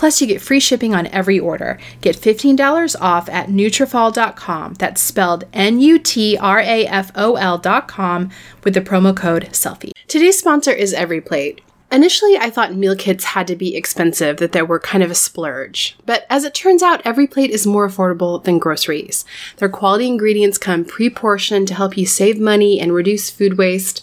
Plus, you get free shipping on every order. Get $15 off at Nutrafol.com. That's spelled N-U-T-R-A-F-O-L.com with the promo code SELFIE. Today's sponsor is EveryPlate. Initially, I thought meal kits had to be expensive, that they were kind of a splurge. But as it turns out, EveryPlate is more affordable than groceries. Their quality ingredients come pre portioned to help you save money and reduce food waste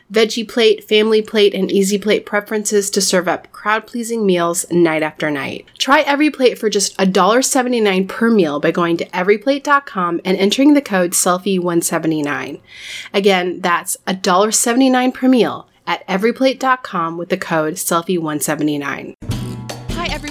veggie plate, family plate, and easy plate preferences to serve up crowd pleasing meals night after night. Try every plate for just $1.79 per meal by going to everyplate.com and entering the code SELFIE179. Again, that's $1.79 per meal at everyplate.com with the code SELFIE179.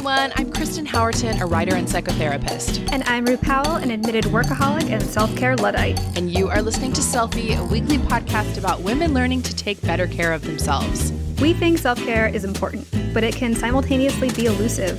Everyone, I'm Kristen Howerton, a writer and psychotherapist. And I'm Ruth Powell, an admitted workaholic and self care Luddite. And you are listening to Selfie, a weekly podcast about women learning to take better care of themselves. We think self care is important, but it can simultaneously be elusive.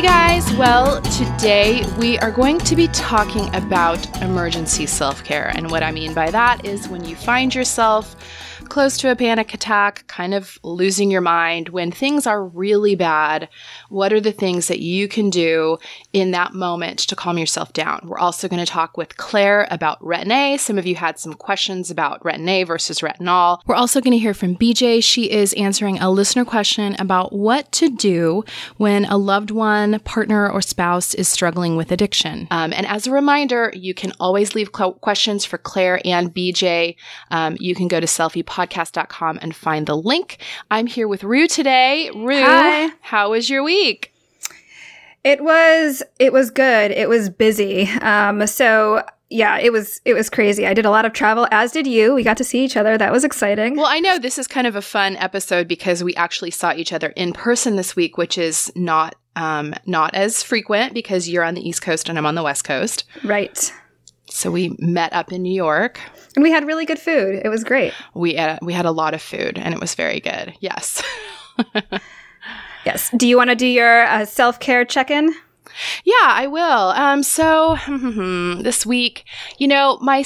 Hey guys, well, today we are going to be talking about emergency self care. And what I mean by that is when you find yourself close to a panic attack, kind of losing your mind, when things are really bad, what are the things that you can do in that moment to calm yourself down? We're also going to talk with Claire about Retin-A. Some of you had some questions about Retin-A versus retinol. We're also going to hear from BJ. She is answering a listener question about what to do when a loved one, partner, or spouse is struggling with addiction. Um, and as a reminder, you can always leave questions for Claire and BJ. Um, you can go to Selfie podcast.com and find the link. I'm here with Rue today. Rue, Hi. how was your week? It was it was good. It was busy. Um, so yeah, it was it was crazy. I did a lot of travel, as did you. We got to see each other. That was exciting. Well, I know this is kind of a fun episode because we actually saw each other in person this week, which is not um, not as frequent because you're on the East Coast and I'm on the West Coast. Right. So we met up in New York. And we had really good food. It was great. We uh, we had a lot of food and it was very good. Yes. yes. Do you want to do your uh, self care check in? Yeah, I will. Um, so this week, you know, my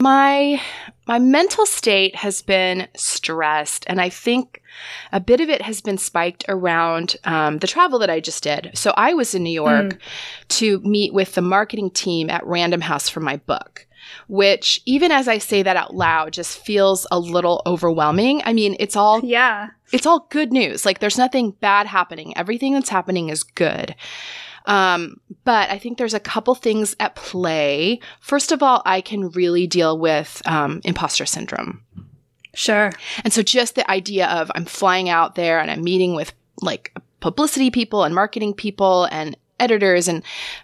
my my mental state has been stressed, and I think a bit of it has been spiked around um, the travel that I just did. So I was in New York mm. to meet with the marketing team at Random House for my book which even as I say that out loud just feels a little overwhelming. I mean, it's all Yeah. It's all good news. Like there's nothing bad happening. Everything that's happening is good. Um, but I think there's a couple things at play. First of all, I can really deal with um, imposter syndrome. Sure. And so just the idea of I'm flying out there and I'm meeting with like publicity people and marketing people and editors and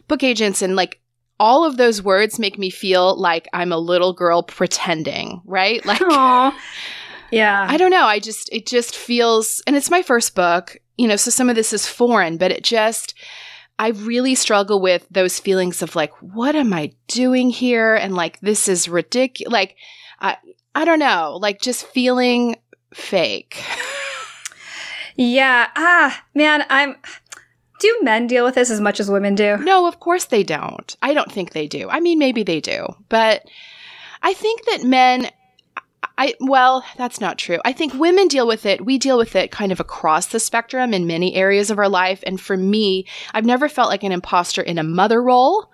book agents and like all of those words make me feel like I'm a little girl pretending, right? Like Aww. Yeah. I don't know. I just it just feels and it's my first book, you know, so some of this is foreign, but it just I really struggle with those feelings of like, what am I doing here? And like, this is ridiculous. Like, I, don't know, like just feeling fake. yeah. Ah, man, I'm, do men deal with this as much as women do? No, of course they don't. I don't think they do. I mean, maybe they do, but I think that men I well, that's not true. I think women deal with it. We deal with it kind of across the spectrum in many areas of our life. And for me, I've never felt like an imposter in a mother role,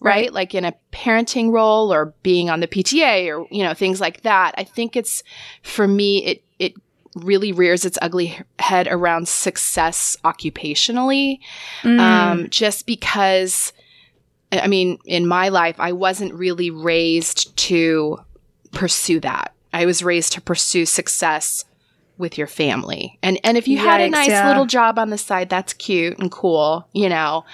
right? right? Like in a parenting role or being on the PTA or you know things like that. I think it's for me it it really rears its ugly head around success occupationally, mm. um, just because. I mean, in my life, I wasn't really raised to pursue that I was raised to pursue success with your family. And and if you Yikes, had a nice yeah. little job on the side, that's cute and cool, you know.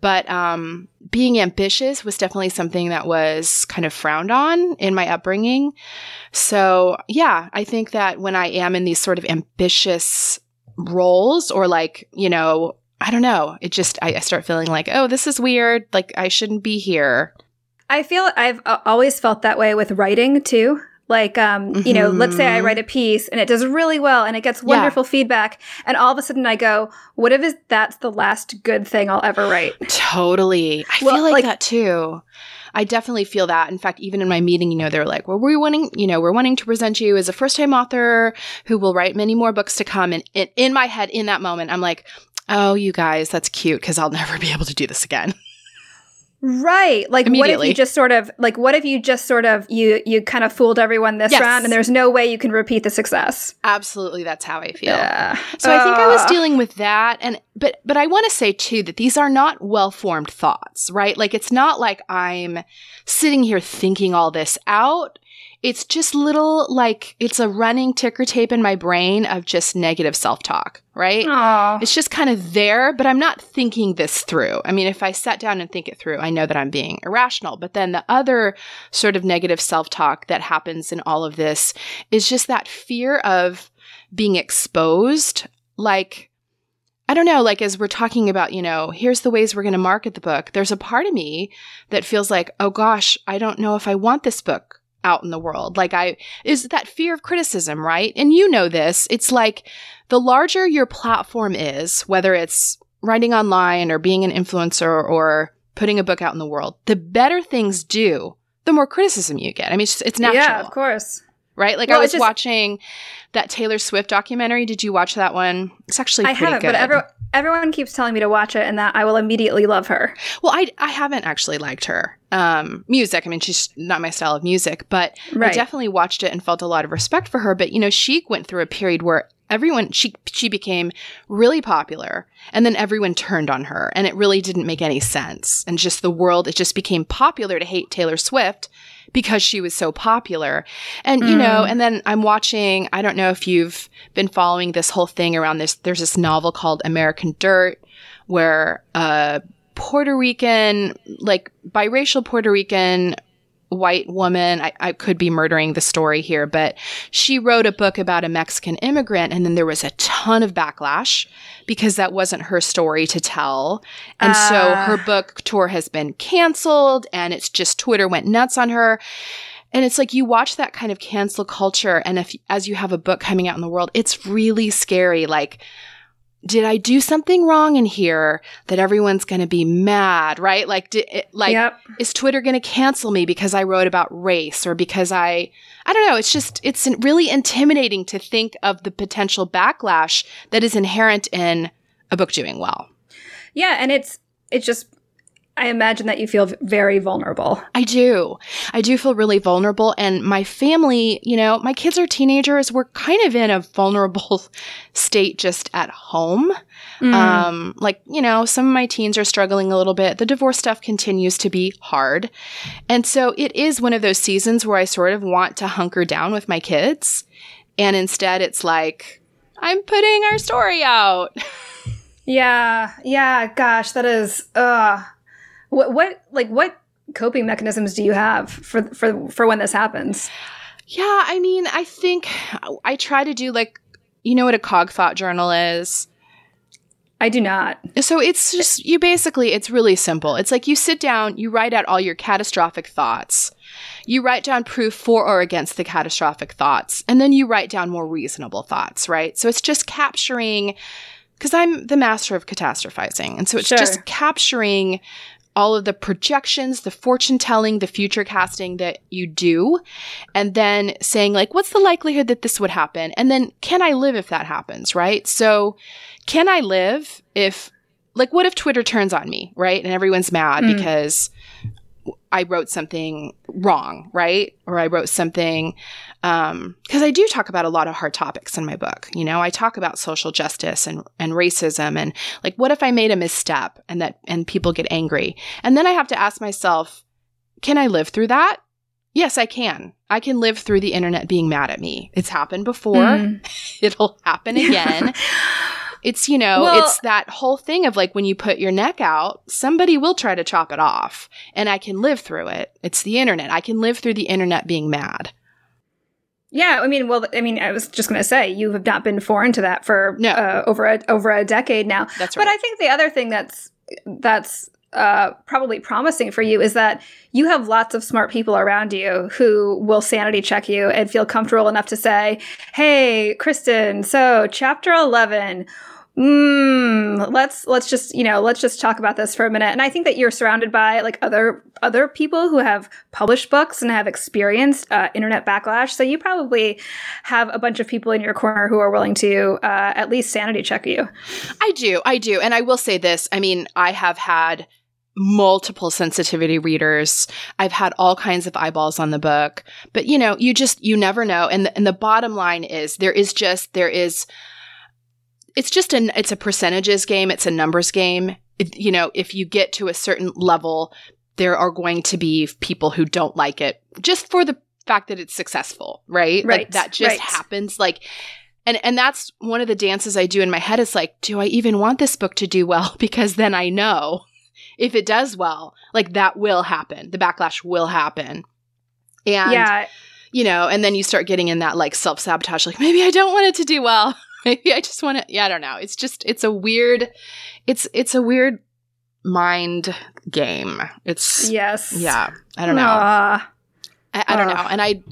But um, being ambitious was definitely something that was kind of frowned on in my upbringing. So, yeah, I think that when I am in these sort of ambitious roles or like, you know, I don't know, it just, I, I start feeling like, oh, this is weird. Like, I shouldn't be here. I feel I've always felt that way with writing too. Like, um, mm-hmm. you know, let's say I write a piece and it does really well and it gets wonderful yeah. feedback, and all of a sudden I go, "What if that's the last good thing I'll ever write?" Totally, I well, feel like, like that too. I definitely feel that. In fact, even in my meeting, you know, they're like, well, we're wanting, you know, we're wanting to present you as a first time author who will write many more books to come. And in, in my head, in that moment, I'm like, oh, you guys, that's cute because I'll never be able to do this again. Right. Like what if you just sort of like what if you just sort of you you kind of fooled everyone this yes. round and there's no way you can repeat the success. Absolutely that's how I feel. Yeah. So uh. I think I was dealing with that and but but I want to say too that these are not well-formed thoughts, right? Like it's not like I'm sitting here thinking all this out it's just little like it's a running ticker tape in my brain of just negative self-talk right Aww. it's just kind of there but i'm not thinking this through i mean if i sat down and think it through i know that i'm being irrational but then the other sort of negative self-talk that happens in all of this is just that fear of being exposed like I don't know, like as we're talking about, you know, here's the ways we're going to market the book. There's a part of me that feels like, oh gosh, I don't know if I want this book out in the world. Like I is that fear of criticism, right? And you know this. It's like the larger your platform is, whether it's writing online or being an influencer or putting a book out in the world, the better things do, the more criticism you get. I mean, it's, it's natural. Yeah, of course. Right? Like well, I was just, watching that Taylor Swift documentary. Did you watch that one? It's actually I haven't, good. but every, everyone keeps telling me to watch it and that I will immediately love her. Well, I I haven't actually liked her um, music. I mean, she's not my style of music, but right. I definitely watched it and felt a lot of respect for her. But you know, she went through a period where everyone she she became really popular and then everyone turned on her and it really didn't make any sense and just the world it just became popular to hate Taylor Swift because she was so popular. And, you mm. know, and then I'm watching, I don't know if you've been following this whole thing around this. There's this novel called American Dirt where a Puerto Rican, like biracial Puerto Rican white woman. I, I, could be murdering the story here, but she wrote a book about a Mexican immigrant, and then there was a ton of backlash because that wasn't her story to tell. And uh. so ah. her book tour has been canceled, and it's just Twitter went nuts on her. And it's like you watch that kind of cancel culture, and if as you have a book coming out in the world, it's really scary. Like, did I do something wrong in here that everyone's going to be mad, right? Like, did, like, yep. is Twitter going to cancel me because I wrote about race or because I, I don't know. It's just, it's really intimidating to think of the potential backlash that is inherent in a book doing well. Yeah. And it's, it's just I imagine that you feel very vulnerable. I do. I do feel really vulnerable. And my family, you know, my kids are teenagers. We're kind of in a vulnerable state just at home. Mm. Um, like, you know, some of my teens are struggling a little bit. The divorce stuff continues to be hard. And so it is one of those seasons where I sort of want to hunker down with my kids. And instead, it's like, I'm putting our story out. Yeah, yeah, gosh, that is uh what what like what coping mechanisms do you have for for for when this happens? Yeah, I mean, I think I try to do like you know what a cog thought journal is? I do not. So it's just you basically it's really simple. It's like you sit down, you write out all your catastrophic thoughts. You write down proof for or against the catastrophic thoughts, and then you write down more reasonable thoughts, right? So it's just capturing because I'm the master of catastrophizing. And so it's sure. just capturing all of the projections, the fortune telling, the future casting that you do, and then saying, like, what's the likelihood that this would happen? And then, can I live if that happens, right? So, can I live if, like, what if Twitter turns on me, right? And everyone's mad mm. because I wrote something wrong, right? Or I wrote something um because I do talk about a lot of hard topics in my book. You know, I talk about social justice and and racism and like what if I made a misstep and that and people get angry. And then I have to ask myself, can I live through that? Yes, I can. I can live through the internet being mad at me. It's happened before. Mm. It'll happen again. It's, you know, well, it's that whole thing of like when you put your neck out, somebody will try to chop it off and I can live through it. It's the internet. I can live through the internet being mad. Yeah, I mean, well, I mean, I was just going to say you have not been foreign to that for no. uh, over a over a decade now. That's right. But I think the other thing that's that's uh, probably promising for you is that you have lots of smart people around you who will sanity check you and feel comfortable enough to say, "Hey, Kristen, so chapter eleven." Mm, let's let's just you know let's just talk about this for a minute. And i think that you're surrounded by like other other people who have published books and have experienced uh, internet backlash. So you probably have a bunch of people in your corner who are willing to uh, at least sanity check you. I do i do. And i will say this. I mean i have had multiple sensitivity readers. I've had all kinds of eyeballs on the book, but you know, you just, you never know. And and the bottom line is there is just, there is it's just an it's a percentages game. It's a numbers game. It, you know if you get to a certain level there are going to be people who don't like it just for the fact that it's successful right? Right. like that just right. happens. Like and and that's one of the dances i do in my head is like do i even want this book to do well? Because then i know if it does well like that will happen. The backlash will happen. And yeah. you know and then you start getting in that like self-sabotage like maybe i don't want it to do well Maybe I just want to yeah, I don't know. It's just it's a weird it's it's a weird mind game. It's Yes. Yeah. I don't know. I, I, don't know. And I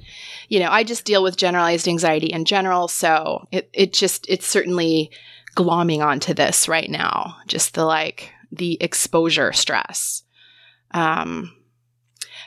you know, I just deal with generalized anxiety in general, so it it just it's certainly glomming onto this right now. Just the like the exposure stress. Um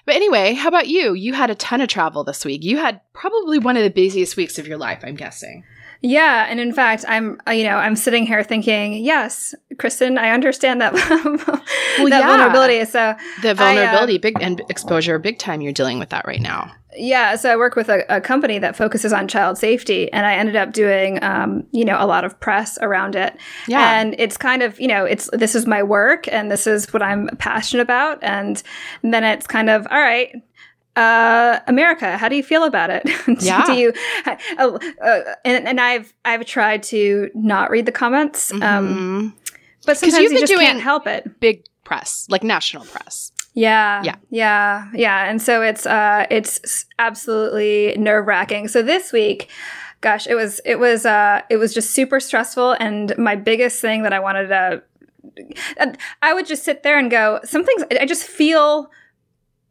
but anyway, how about you? You had a ton of travel this week. You had probably one of the busiest weeks of your life, I'm guessing. Yeah, and in fact, I'm uh, you know I'm sitting here thinking, yes, Kristen, I understand that well, that yeah. vulnerability. So the vulnerability, I, uh, big and exposure, big time. You're dealing with that right now. Yeah, so I work with a, a company that focuses on child safety, and I ended up doing um, you know a lot of press around it. Yeah, and it's kind of you know it's this is my work, and this is what I'm passionate about, and then it's kind of all right uh, America, how do you feel about it? Yeah. do you? Uh, uh, and, and, I've I've tried to not read the comments, um, mm-hmm. but sometimes you've you just can't help it. Big press, like national press. Yeah, yeah, yeah, yeah. And so it's uh, it's absolutely nerve wracking. So this week, gosh, it was it was uh, it was just super stressful. And my biggest thing that I wanted to, I would just sit there and go, some things I just feel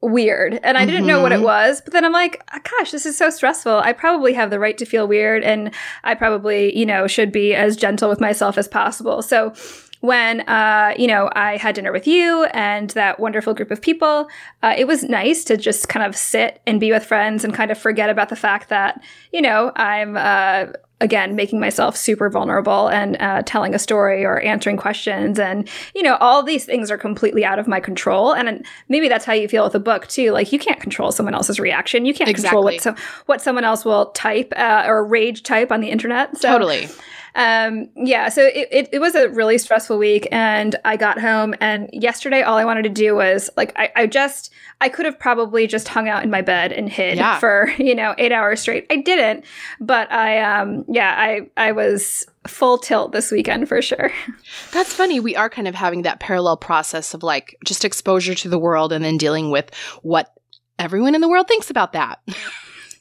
weird and I didn't know what it Mhm. was. But then I'm like, "Ah, gosh, this is so stressful. I probably have the right to feel weird and I probably, you know, should be as gentle with myself as possible. So when uh, you know I had dinner with you and that wonderful group of people, uh, it was nice to just kind of sit and be with friends and kind of forget about the fact that you know I'm uh, again making myself super vulnerable and uh, telling a story or answering questions. And you know all these things are completely out of my control. And maybe that's how you feel with a book too. Like you can't control someone else's reaction. You can't control what, so, what someone else will type uh, or rage type on the internet. So totally. Um, yeah, so it, it, it was a really stressful week, and I got home, and yesterday all I wanted to do was like I, I just I could have probably just hung out in my bed and hid Yeah. for you know eight hours straight. I didn't, but I um yeah I I was full tilt this weekend for sure. That's funny. We are kind of having that parallel process of like just exposure to the world and then dealing with what everyone in the world thinks about that.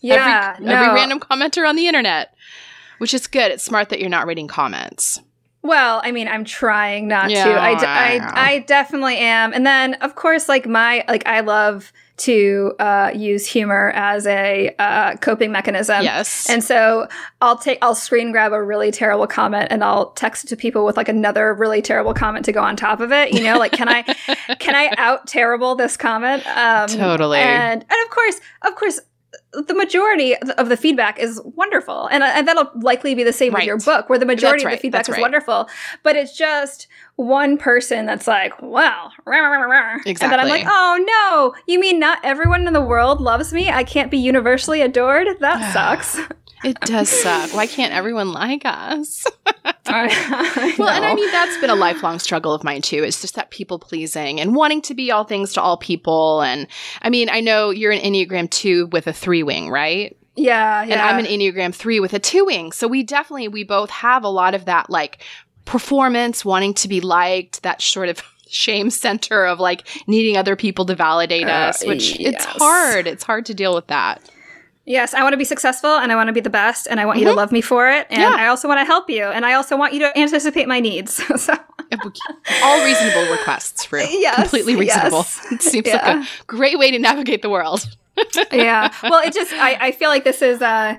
Yeah, every, no. every random commenter on the internet, which is good. It's smart that you're not reading comments. Well, I mean, I'm trying not Yeah, to. I, d- I. I, I definitely am. And then, of course, like my, like, I love to uh, use humor as a uh, coping mechanism. yes. And so I'll take, I'll screen grab a really terrible comment and I'll text it to people with like another really terrible comment to go on top of it. You know, like, can I, can I out terrible this comment? Um, Totally. And, and of course, of course, the majority of the feedback is wonderful, and, and that'll likely be the same with your book, where the majority That's of the feedback That's is right. wonderful. But it's just one person that's like, "Wow," rah, rah, rah, rah. and then I'm like, "Oh no, you mean not everyone in the world loves me? I can't be universally adored? That sucks." It does suck. Why can't everyone like us? I Well, and I mean, that's been a lifelong struggle of mine too. It's just that people pleasing and wanting to be all things to all people. And I mean, I know you're an Enneagram 2 with a three wing, right? yeah, yeah. And I'm an Enneagram 3 with a two wing. So we definitely, we both have a lot of that like performance, wanting to be liked, that sort of shame center of like needing other people to validate Uh, us, which it's hard. It's hard to deal with that. Yes, I want to be successful and I want to be the best and I want you to Mhm. love me for it. And Yeah. I also want to help you and I also want you to anticipate my needs. so, All reasonable requests, Rue. Yes, Completely reasonable. yes. It seems Yeah. like a great way to navigate the world. yeah. Well, it just, I, I feel like this is, uh,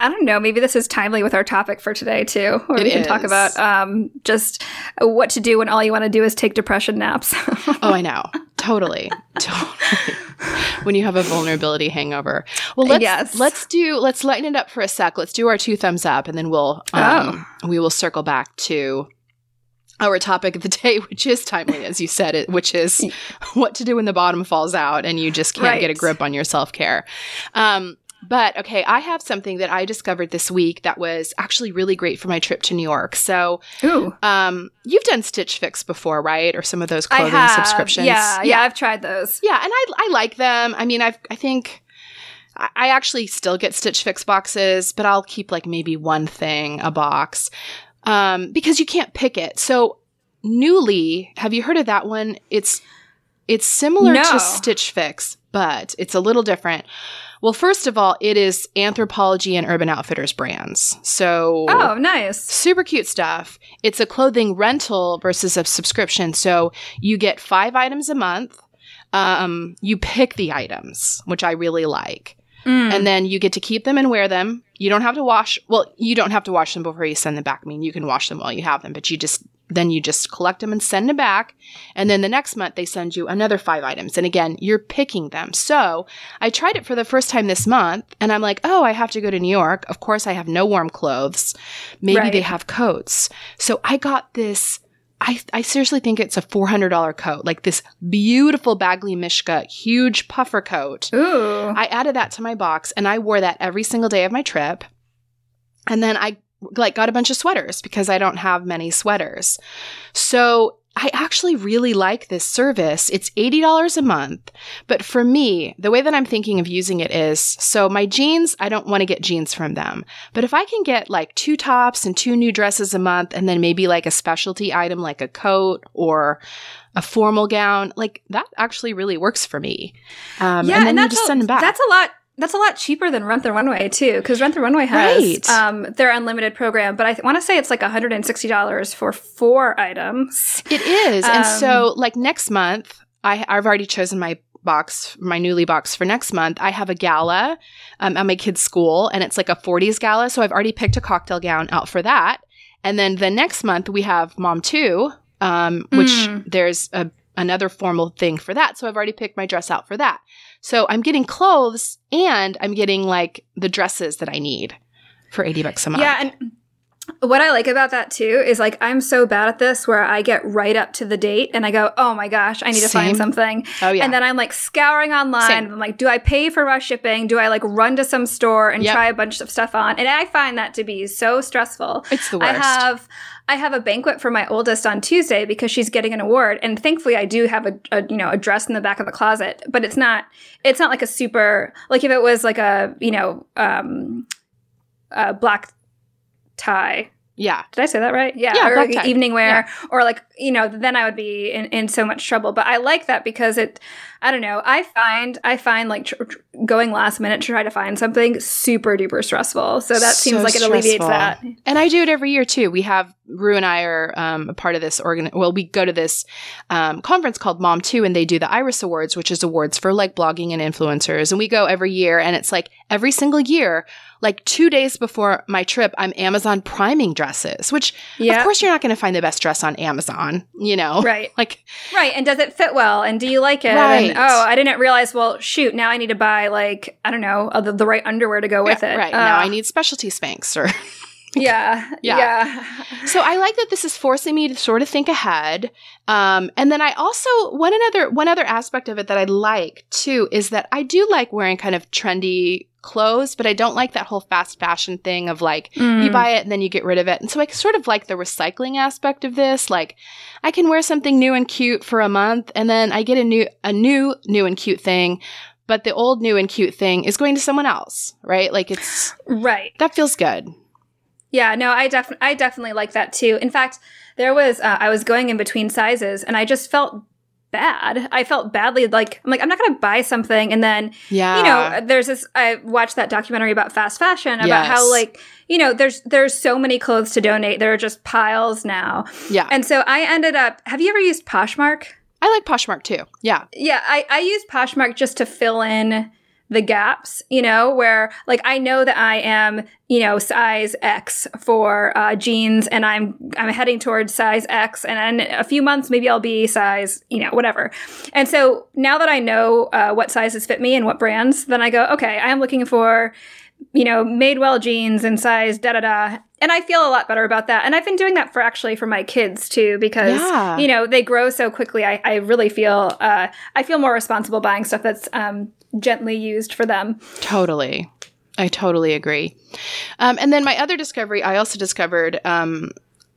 I don't know, maybe this is timely with our topic for today too, where It we can talk about um, just what to do when all you want to do is take depression naps. Oh, I know. Totally. Totally. when you have a vulnerability hangover. Well, let's Yes. let's do let's lighten it up for a sec. Let's do our two thumbs up and then we'll um, Oh. we will circle back to our topic of the day, which is timely, as you said it, which is what to do when the bottom falls out and you just can't get a grip on your self care. Um, but okay, I have something that I discovered this week that was actually really great for my trip to New York. So, Ooh. um, you've done Stitch Fix before, right? Or some of those I clothing subscriptions. Yeah, yeah, I've tried those. Yeah, and I I like them. I mean, I've I think I I actually still get Stitch Fix boxes, but I'll keep like maybe one thing a box um, because you can't pick it. So Nuuly, have you heard of that one? It's it's similar No. to Stitch Fix, but it's a little different. Well, first of all, it is Anthropologie and Urban Outfitters brands. So Oh, nice. super cute stuff. It's a clothing rental versus a subscription. So you get five items a month. Um, you pick the items, which I really like. Mm. And then you get to keep them and wear them. You don't have to wash. Well, you don't have to wash them before you send them back. I mean, you can wash them while you have them, but you just then you just collect them and send them back. And then the next month they send you another five items. And again, you're picking them. So I tried it for the first time this month and I'm like, oh, I have to go to New York. Of course, I have no warm clothes. Maybe Right. they have coats. So I got this. I, I seriously think it's a $400 coat, like this beautiful Badgley Mischka huge puffer coat. Ooh. I added that to my box and I wore that every single day of my trip. And then I like got a bunch of sweaters because I don't have many sweaters. So I actually really like this service. It's $80 a month. But for me, the way that I'm thinking of using it is so my jeans, I don't want to get jeans from them. But if I can get like two tops and two new dresses a month and then maybe like a specialty item like a coat or a formal gown, like that actually really works for me. Um, and then you just send them back. That's a lot. That's a lot cheaper than Rent the Runway too, because Rent the Runway has Right. um, their unlimited program. But I th- want to say it's like one hundred and sixty dollars for four items. It is. and Um, so like next month, I I've already chosen my box, my Nuuly box for next month, I have a gala um, at my kid's school, and it's like a 40s gala. So I've already picked a cocktail gown out for that. And then the next month we have Mom Two, um, which Mm. there's a another formal thing for that. So I've already picked my dress out for that. So I'm getting clothes and I'm getting like the dresses that I need for 80 bucks a month. Yeah, and what I like about that too is like I'm so bad at this where I get right up to the date and I go, oh my gosh, I need to Same. find something. oh yeah. And then I'm like scouring online. Same. I'm like, do I pay for rush shipping? Do I like run to some store and Yep. try a bunch of stuff on? And I find that to be so stressful. it's the worst. I have I have a banquet for my oldest on Tuesday because she's getting an award, and thankfully I do have a, a you know a dress in the back of the closet, but it's not it's not like a super like if it was like a you know um a black tie. yeah. Did I say that right? Yeah, Yeah, or black like tie. evening wear, or like you know, then I would be in, in so much trouble. But I like that because it, I don't know, I find I find like tr- tr- going last minute to try to find something super duper stressful. So that seems like it alleviates that. And I do it every year too. We have Rue and I are um, a part of this organ. Well, we go to this um, conference called Mom Two, and they do the Iris Awards, which is awards for like blogging and influencers. And we go every year, and it's like every single year, like two days before my trip, I'm Amazon priming dresses. Which, Yeah. of course, you're not going to find the best dress on Amazon. You know, Right. Like, Right. And does it fit well? And do you like it? Right. And oh, I didn't realize, well, shoot, now I need to buy like, I don't know, uh, the, the right underwear to go with yeah, it. right now, Uh, I need specialty Spanx or Yeah. Yeah. Yeah. so I like that this is forcing me to sort of think ahead. Um, and then I also one another one other aspect of it that I like too is that I do like wearing kind of trendy clothes, but I don't like that whole fast fashion thing of like you Mm. buy it and then you get rid of it. And so I sort of like the recycling aspect of this. Like I can wear something new and cute for a month and then I get a new a new new and cute thing, but the old new and cute thing is going to someone else, right? Like it's Right. that feels good. Yeah, no, I definitely, I definitely like that too. In fact, there was, uh, I was going in between sizes, and I just felt bad. I felt badly. Like I'm like, I'm not going to buy something, and then Yeah. you know, there's this. I watched that documentary about fast fashion about how like you know, there's there's so many clothes to donate. There are just piles now, yeah. and so I ended up. Have you ever used Poshmark? I like Poshmark too. Yeah. Yeah, I, I use Poshmark just to fill in the gaps, you know, where like I know that I am, you know, size X for uh, jeans and I'm I'm heading towards size X and in a few months maybe I'll be size, you know, whatever. And so now that I know uh, what sizes fit me and what brands, then I go, okay, I am looking for you know, made well jeans and size da da da. And I feel a lot better about that. And I've been doing that for actually for my kids too, because Yeah. you know they grow so quickly. I, I really feel uh, I feel more responsible buying stuff that's um, gently used for them. Totally. I totally agree. Um, and then my other discovery, I also discovered um,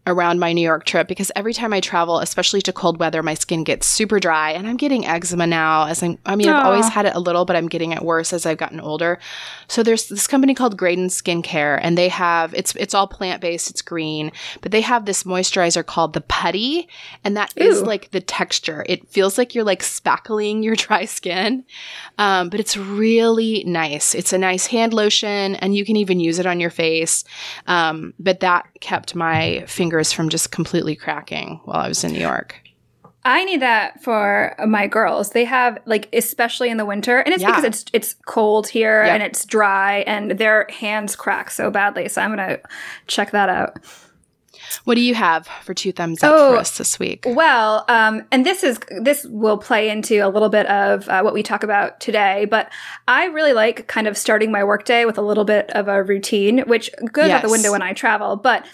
around my New York trip because every time I travel, especially to cold weather, my skin gets super dry, and I'm getting eczema now. As I'm, I mean, I've always had it a little, but I'm getting it worse as I've gotten older. So there's this company called Graydon Skincare, and they have it's it's all plant based, it's green, but they have this moisturizer called the Putty, and that is like the texture. It feels like you're like spackling your dry skin, um, but it's really nice. It's a nice hand lotion, and you can even use it on your face. Um, but that kept my fingers from just completely cracking while I was in New York. I need that for my girls. They have like especially in the winter, and it's Yeah. because it's it's cold here Yeah. and it's dry, and their hands crack so badly. So I'm gonna check that out. What do you have for two thumbs up Oh, for us this week? Well, um, and this is this will play into a little bit of uh, what we talk about today, but I really like kind of starting my workday with a little bit of a routine, which goes out the window when I travel. But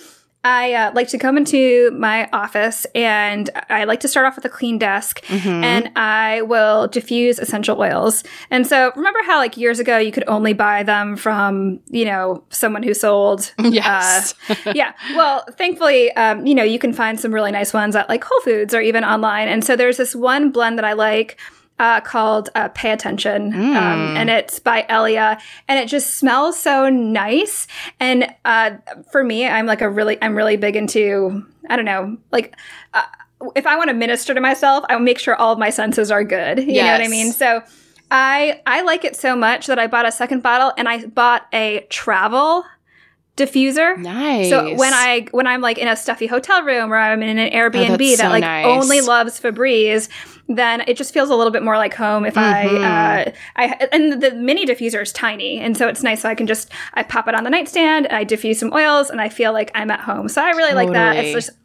I uh, like to come into my office and I like to start off with a clean desk Mhm. and I will diffuse essential oils. And so remember how like years ago you could only buy them from, you know, someone who sold yes. yeah. Well, thankfully, um, you know, you can find some really nice ones at like Whole Foods or even online. And so there's this one blend that I like uh, called uh, Pay Attention. Um, Mm. and it's by Elia. And it just smells so nice. And uh, for me, I'm like a really, I'm really big into, I don't know, like, uh, if I want to minister to myself, I'll make sure all of my senses are good. You know what I mean? So I I like it so much that I bought a second bottle and I bought a travel diffuser. Nice. So when I when I'm like in a stuffy hotel room or I'm in an Airbnb Oh, that so like nice. only loves Febreze, then it just feels a little bit more like home if Mm-hmm. I uh I and the mini diffuser is tiny and so it's nice so I can just I pop it on the nightstand and I diffuse some oils and I feel like I'm at home. So I really like that. It's just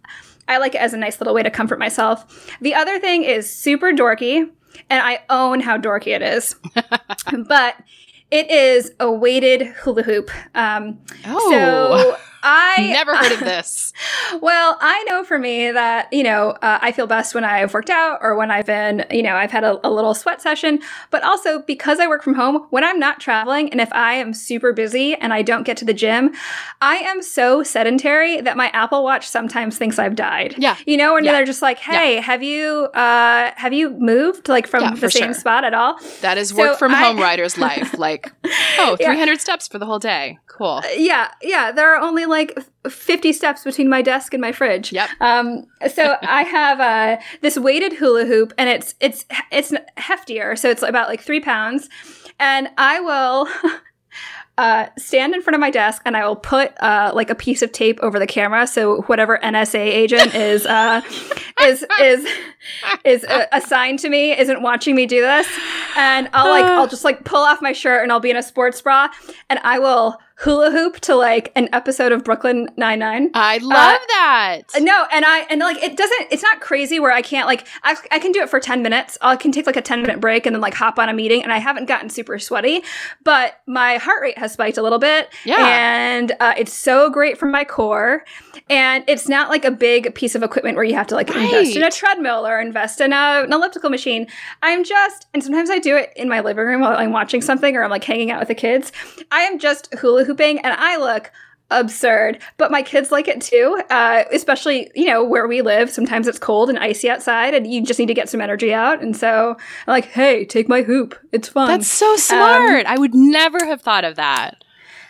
I like it as a nice little way to comfort myself. The other thing is super dorky and I own how dorky it is. but it is a weighted hula hoop. Um, Oh. so I Never heard of this. well, I know for me that, you know, uh, I feel best when I've worked out or when I've been, you know, I've had a, a little sweat session. But also because I work from home, when I'm not traveling and if I am super busy and I don't get to the gym, I am so sedentary that my Apple Watch sometimes thinks I've died. Yeah. You know, and Yeah. they're just like, hey, have you, uh, have you moved like from Yeah, the same sure. spot at all? That is So work from I- home writer's life. Like, oh, Yeah. 300 steps for the whole day. Cool. Yeah, yeah. There are only like 50 steps between my desk and my fridge. Yep. Um, so I have uh, this weighted hula hoop, and it's it's it's heftier, so it's about like three pounds, and I will. Uh, stand in front of my desk and I will put uh, like a piece of tape over the camera so whatever NSA agent is uh, is is is uh, assigned to me isn't watching me do this and I'll like I'll just like pull off my shirt and I'll be in a sports bra and I will hula hoop to like an episode of Brooklyn Nine Nine. I love that. No, and I and like it doesn't. It's not crazy where I can't like I, I can do it for ten minutes. I can take like a ten minute break and then like hop on a meeting, and I haven't gotten super sweaty, but my heart rate has spiked a little bit. Yeah. and uh, it's so great for my core, and it's not like a big piece of equipment where you have to like invest in a treadmill or invest in a, an elliptical machine. I'm just, and sometimes I do it in my living room while I'm watching something or I'm like hanging out with the kids. I am just hula hooping, and I look absurd but my kids like it too uh, especially you know where we live sometimes it's cold and icy outside and you just need to get some energy out and so i'm like hey take my hoop it's fun That's so smart. I would never have thought of that.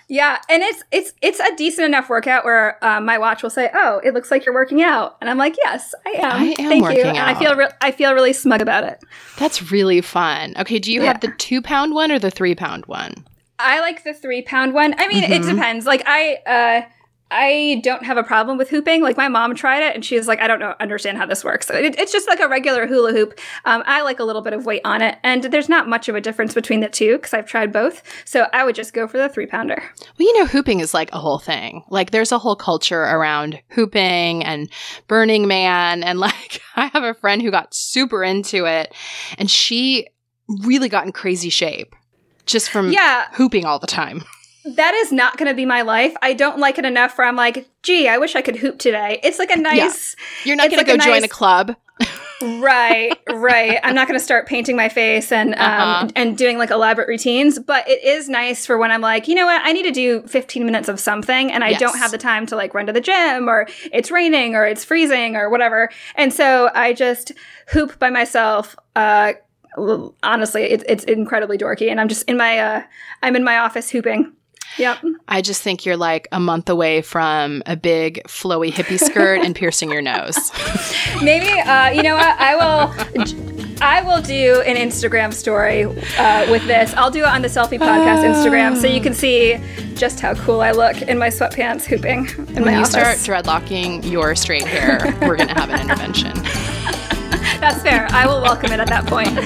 yeah and it's it's it's a decent enough workout where uh, my watch will say oh it looks like you're working out and i'm like yes i am I am thank you working and i feel re- i feel really smug about it That's really fun. Okay, do you have the two pound one or the three pound one? I like the three pound one. I mean, it Mhm. depends. Like I, uh, I don't have a problem with hooping. Like my mom tried it, and she was like, "I don't know, understand how this works." So it, it's just like a regular hula hoop. Um, I like a little bit of weight on it, and there's not much of a difference between the two because I've tried both. So I would just go for the three pounder. Well, you know, hooping is like a whole thing. Like, there's a whole culture around hooping and Burning Man. And like, I have a friend who got super into it and she really got in crazy shape just from Yeah, hooping all the time. that is not going to be my life. I don't like it enough where I'm like, "Gee, I wish I could hoop today." It's like a nice. You're not going like to a go join a club. right right i'm not going to start painting my face and um, Uh-huh. and doing like elaborate routines but it is nice for when i'm like you know what i need to do 15 minutes of something and i Yes. don't have the time to like run to the gym or it's raining or it's freezing or whatever and so i just hoop by myself uh honestly it's, it's incredibly dorky and i'm just in my uh i'm in my office hooping yep I just think you're like a month away from a big flowy hippie skirt and piercing your nose. Maybe uh, you know what? I will. I will do an Instagram story uh, with this. I'll do it on the Selfie Podcast Instagram, so you can see just how cool I look in my sweatpants hooping in When my you start dreadlocking your straight hair, we're going to have an intervention. That's fair. I will welcome it at that point.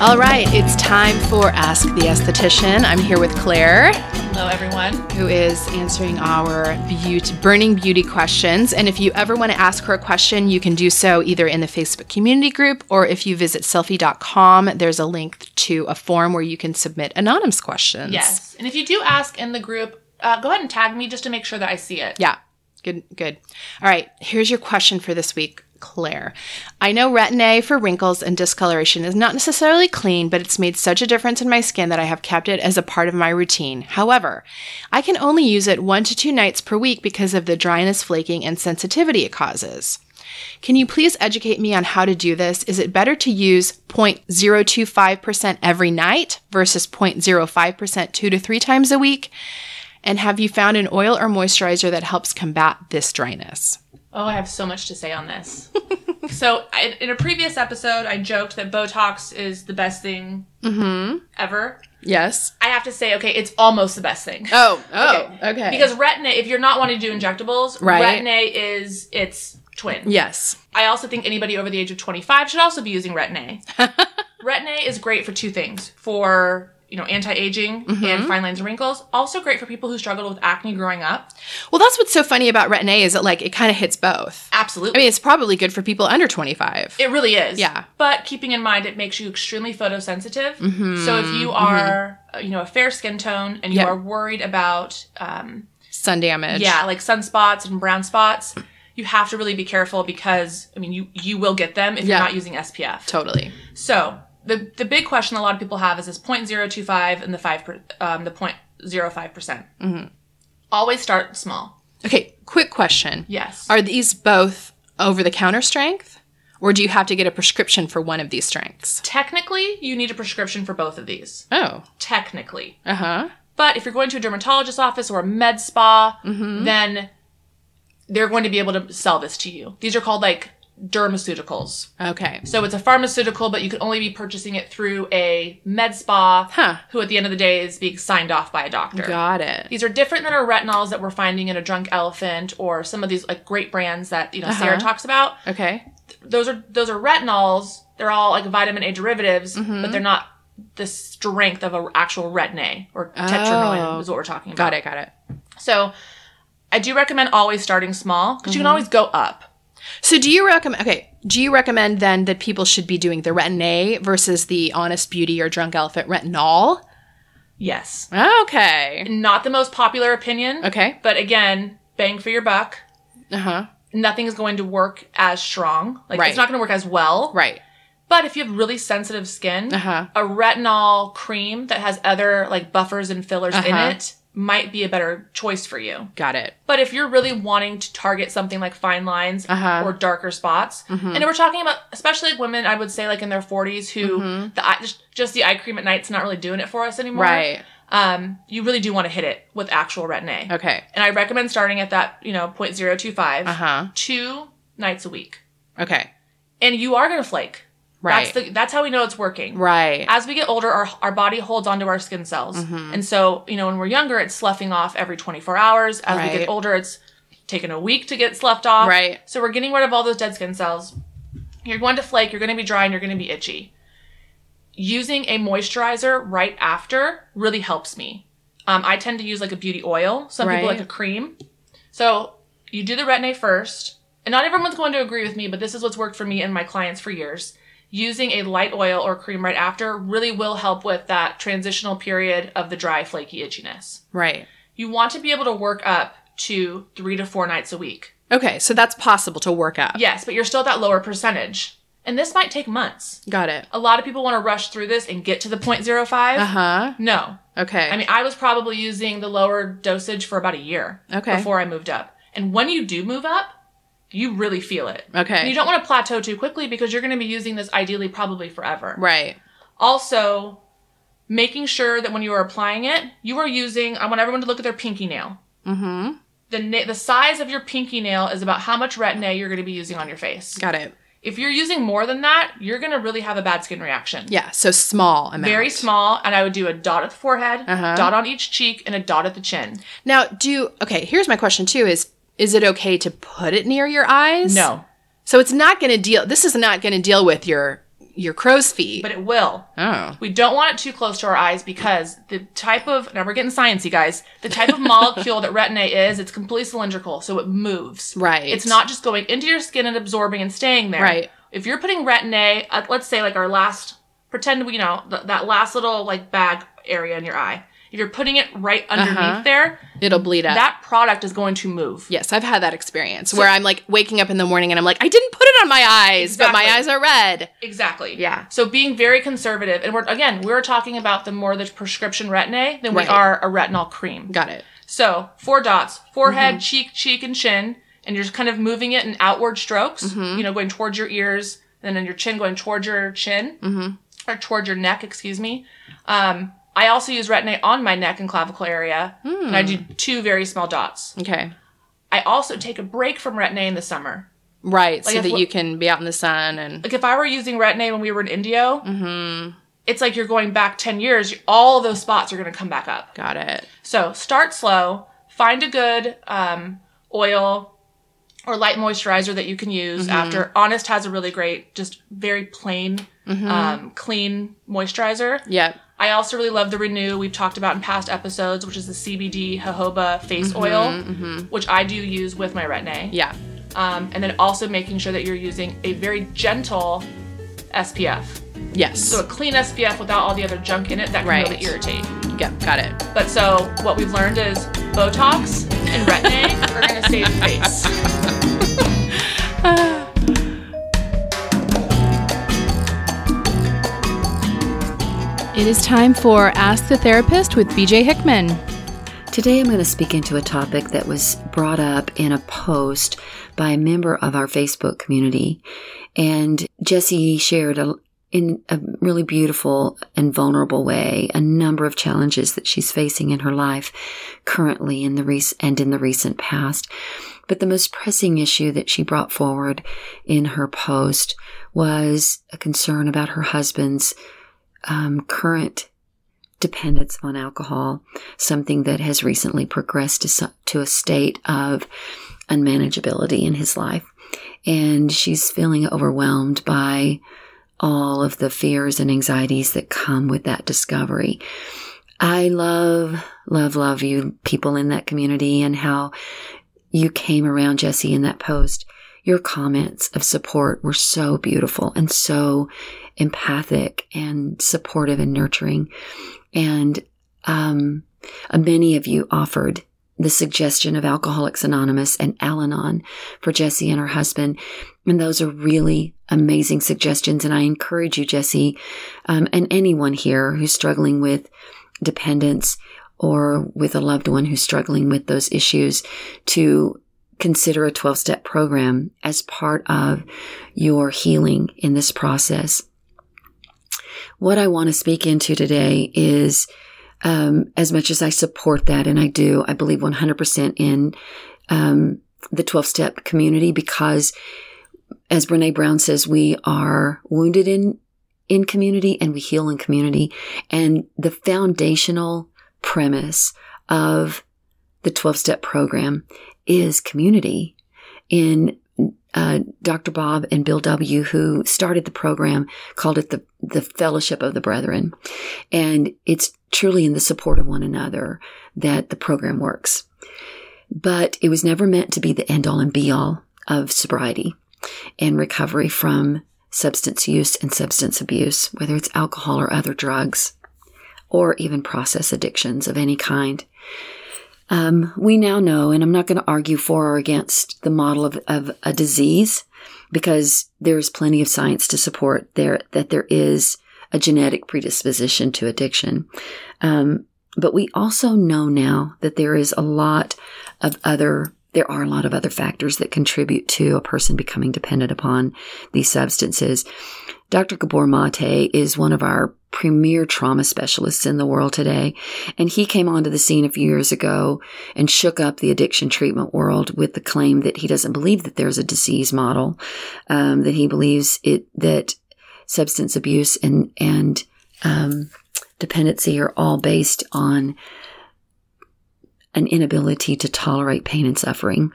All right, it's time for Ask the Esthetician. I'm here with Claire, Hello, everyone. who is answering our beauty, burning beauty questions. And if you ever want to ask her a question, you can do so either in the Facebook community group or if you visit selfie.com, there's a link to a form where you can submit anonymous questions. Yes. And if you do ask in the group, uh, go ahead and tag me just to make sure that I see it. Yeah. Good, good. All right. Here's your question for this week, Claire. I know Retin-A for wrinkles and discoloration is not necessarily clean, but it's made such a difference in my skin that I have kept it as a part of my routine. However, I can only use it one to two nights per week because of the dryness, flaking, and sensitivity it causes. Can you please educate me on how to do this? Is it better to use 0.025% every night versus 0.05% two to three times a week? And have you found an oil or moisturizer that helps combat this dryness? Oh, I have so much to say on this. so I, in a previous episode, I joked that Botox is the best thing mm-hmm. ever. Yes. I have to say, okay, it's almost the best thing. Oh, oh, okay. Because Retin-A, if you're not wanting to do injectables, Right. Retin-A is its twin. yes. I also think anybody over the age of 25 should also be using Retin-A. Retin-A is great for two things. For, you know, anti-aging Mm-hmm. and fine lines and wrinkles. Also great for people who struggled with acne growing up. Well, that's what's so funny about Retin-A is that like it kind of hits both. Absolutely. I mean, it's probably good for people under 25. It really is. Yeah. But keeping in mind, it makes you extremely photosensitive. Mm-hmm, so if you are, uh, you know, a fair skin tone and you Yep. are worried about, um, Sun damage. yeah, like sunspots and brown spots, you have to really be careful because, I mean, you you will get them if Yeah. you're not using SPF. Totally. So the the big question a lot of people have is this 0.025 and the five per, um, the 0.05 percent. Mm-hmm. Always start small. Okay, quick question. Yes. Are these both over the counter strength? Or do you have to get a prescription for one of these strengths? Technically, you need a prescription for both of these. Oh. Technically. Uh huh. But if you're going to a dermatologist's office or a med spa, Mm-hmm. then they're going to be able to sell this to you. These are called like dermaceuticals. Okay. So it's a pharmaceutical, but you can only be purchasing it through a med spa, Huh. who at the end of the day is being signed off by a doctor. Got it. These are different than our retinols that we're finding in a drunk elephant or some of these like great brands that you know Sarah Uh-huh. talks about. Okay. Those are those are retinols. They're all like vitamin A derivatives, Mm-hmm. but they're not the strength of an actual retin-A or tretinoin Oh. is what we're talking about. Got it. Got it. So I do recommend always starting small because you Mm-hmm. can always go up. So do you recommend okay, do you recommend then that people should be doing the retin A versus the honest beauty or drunk elephant retinol? Yes. Okay. Not the most popular opinion. Okay. But again, bang for your buck. Uh-huh. Nothing is going to work as strong. Like Right. it's not going to work as well. Right. But if you have really sensitive skin, Uh-huh. a retinol cream that has other like buffers and fillers in Uh-huh. it might be a better choice for you. Got it. But if you're really wanting to target something like fine lines Uh-huh. Mm-hmm. or darker spots, and we're talking about especially like women, I would say like in their 40s who the eye, just, just the eye cream at night's not really doing it for us anymore. Right. Um, you really do want to hit it with actual retin-A. Okay. And I recommend starting at that, you know, 0.025 Uh-huh. two nights a week. Okay. And you are going to flake. Right. That's the that's how we know it's working. Right. As we get older, our, our body holds onto our skin cells. Mm-hmm. And so, you know, when we're younger, it's sloughing off every 24 hours. As we get older, it's taking a week to get sloughed off. Right. So we're getting rid of all those dead skin cells. You're going to flake, you're going to be dry, and you're going to be itchy. Using a moisturizer right after really helps me. Um, I tend to use like a beauty oil. Some people like a cream. So you do the retin-A first. And not everyone's going to agree with me, but this is what's worked for me and my clients for years. Using a light oil or cream right after really will help with that transitional period of the dry, flaky itchiness. right. You want to be able to work up to three to four nights a week. Okay, so that's possible to work up. Yes, but you're still at that lower percentage. And this might take months. Got it. A lot of people want to rush through this and get to the 0.05. Uh-huh. No. Okay. I mean, I was probably using the lower dosage for about a year Okay. before I moved up. And when you do move up, you really feel it. Okay. And you don't want to plateau too quickly because you're going to be using this ideally probably forever. right. Also, making sure that when you are applying it, you are using, I want everyone to look at their pinky nail. Mm-hmm. The, na- the size of your pinky nail is about how much retin-A you're going to be using on your face. Got it. If you're using more than that, you're going to really have a bad skin reaction. Yeah, so small amount. Very small, and I would do a dot at the forehead, Uh-huh. dot on each cheek, and a dot at the chin. Now, do okay, here's my question too is is it okay to put it near your eyes? No, So it's not going to deal this is not going to deal with your your crow's feet. but it will. oh. We don't want it too close to our eyes because the type of now we're getting sciencey, guys. The type of molecule that retin-A is, it's completely cylindrical, so it moves. Right. It's not just going into your skin and absorbing and staying there. Right. If you're putting retin-A, uh, let's say like our last, pretend we, you know, th- that last little like bag area in your eye. If you're putting it right underneath Uh-huh. there, It'll bleed out. that product is going to move. yes, I've had that experience where I'm like waking up in the morning and I'm like, I didn't put it on my eyes, but my eyes are red. Exactly. Yeah. So being very conservative, and we're again we're talking about the more the prescription retin-A than Right. we are a retinol cream. Got it. So four dots: forehead, Mm-hmm. cheek, cheek, and chin, and you're just kind of moving it in outward strokes. Mm-hmm. You know, going towards your ears, and then your chin going towards your chin, mm-hmm. or towards your neck. Excuse me. Um, I also use retin-A on my neck and clavicle area, and I do Hmm. two very small dots. Okay. I also take a break from retin-A in the summer. Right, Like so that wh- you can be out in the sun and Like if I were using Retin-A when we were in Indio, Mhm. it's like you're going back 10 years, all of those spots are going to come back up. got it. So start slow, find a good um, oil or light moisturizer that you can use after. Honest has a really great, just very plain, um, clean moisturizer. Yep. I also really love the Renew we've talked about in past episodes, which is the CBD jojoba face oil, which I do use with my Retin-A. Yeah. Um, and then also making sure that you're using a very gentle SPF. Yes. So a clean SPF without all the other junk in it that can Right. really irritate. Yep, got it. But so what we've learned is Botox and Retin-A are going to save face. It is time for Ask the Therapist with BJ Hickman. Today, I'm going to speak into a topic that was brought up in a post by a member of our Facebook community. And Jesse shared a, in a really beautiful and vulnerable way a number of challenges that she's facing in her life currently in the rec- and in the recent past. But the most pressing issue that she brought forward in her post was a concern about her husband's um, current dependence on alcohol, something that has recently progressed to, to a state of unmanageability in his life. And she's feeling overwhelmed by all of the fears and anxieties that come with that discovery. I love, love, love you people in that community and how you came around Jesse in that post. Your comments of support were so beautiful and so empathic and supportive and nurturing. And um, uh, many of you offered the suggestion of Alcoholics Anonymous and Al Anon for Jesse and her husband. And those are really amazing suggestions. And I encourage you, Jesse, um, and anyone here who's struggling with dependence or with a loved one who's struggling with those issues to consider a 12 step program as part of your healing in this process. What I want to speak into today is um, as much as I support that, and I do, I believe 100% in um, the 12 step community because, as Brene Brown says, we are wounded in, in community and we heal in community. And the foundational premise of the 12 step program is community. In uh, Dr. Bob and Bill W., who started the program, called it the, the Fellowship of the Brethren. And it's truly in the support of one another that the program works. But it was never meant to be the end all and be all of sobriety and recovery from substance use and substance abuse, whether it's alcohol or other drugs, or even process addictions of any kind. Um, we now know, and I'm not going to argue for or against the model of, of a disease because there's plenty of science to support there that there is a genetic predisposition to addiction. Um, but we also know now that there is a lot of other, there are a lot of other factors that contribute to a person becoming dependent upon these substances. Dr. Gabor Mate is one of our premier trauma specialists in the world today. And he came onto the scene a few years ago and shook up the addiction treatment world with the claim that he doesn't believe that there's a disease model, um, that he believes it, that substance abuse and, and, um, dependency are all based on an inability to tolerate pain and suffering.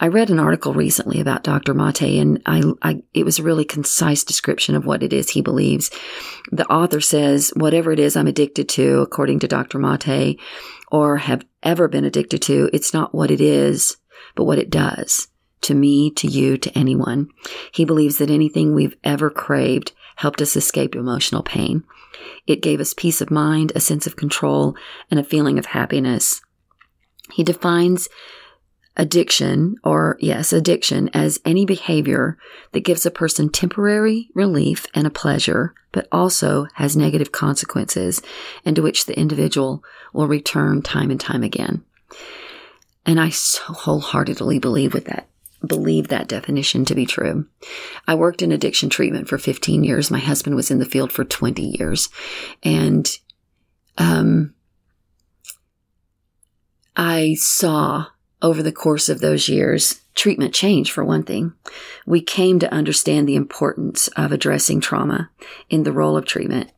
I read an article recently about Dr. Mate and I, I, it was a really concise description of what it is he believes. The author says, whatever it is I'm addicted to, according to Dr. Mate, or have ever been addicted to, it's not what it is, but what it does to me, to you, to anyone. He believes that anything we've ever craved helped us escape emotional pain. It gave us peace of mind, a sense of control, and a feeling of happiness. He defines addiction, or yes, addiction, as any behavior that gives a person temporary relief and a pleasure, but also has negative consequences and to which the individual will return time and time again. And I so wholeheartedly believe with that. Believe that definition to be true. I worked in addiction treatment for 15 years. My husband was in the field for 20 years. And, um, I saw over the course of those years treatment change, for one thing. We came to understand the importance of addressing trauma in the role of treatment.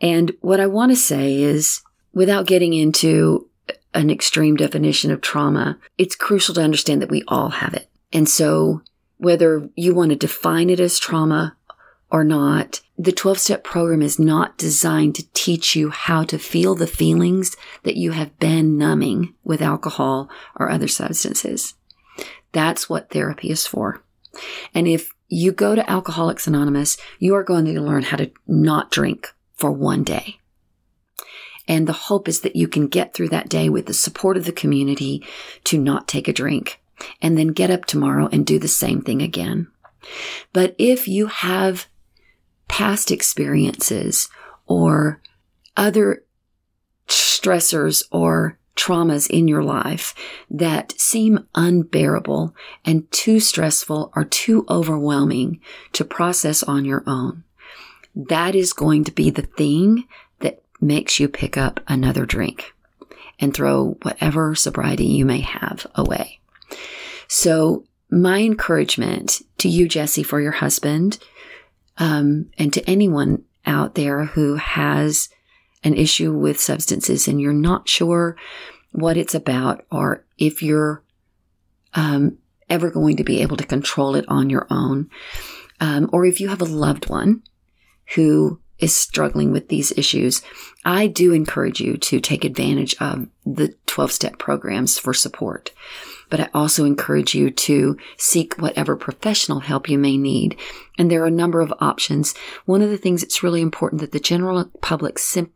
And what I want to say is, without getting into an extreme definition of trauma, it's crucial to understand that we all have it. And so, whether you want to define it as trauma or not, the 12 step program is not designed to teach you how to feel the feelings that you have been numbing with alcohol or other substances. That's what therapy is for. And if you go to Alcoholics Anonymous, you are going to learn how to not drink for one day. And the hope is that you can get through that day with the support of the community to not take a drink and then get up tomorrow and do the same thing again. But if you have past experiences or other stressors or traumas in your life that seem unbearable and too stressful or too overwhelming to process on your own. That is going to be the thing that makes you pick up another drink and throw whatever sobriety you may have away. So my encouragement to you, Jesse, for your husband, um, and to anyone out there who has an issue with substances and you're not sure what it's about or if you're um, ever going to be able to control it on your own, um, or if you have a loved one who is struggling with these issues, I do encourage you to take advantage of the 12 step programs for support. But I also encourage you to seek whatever professional help you may need. And there are a number of options. One of the things that's really important that the general public simply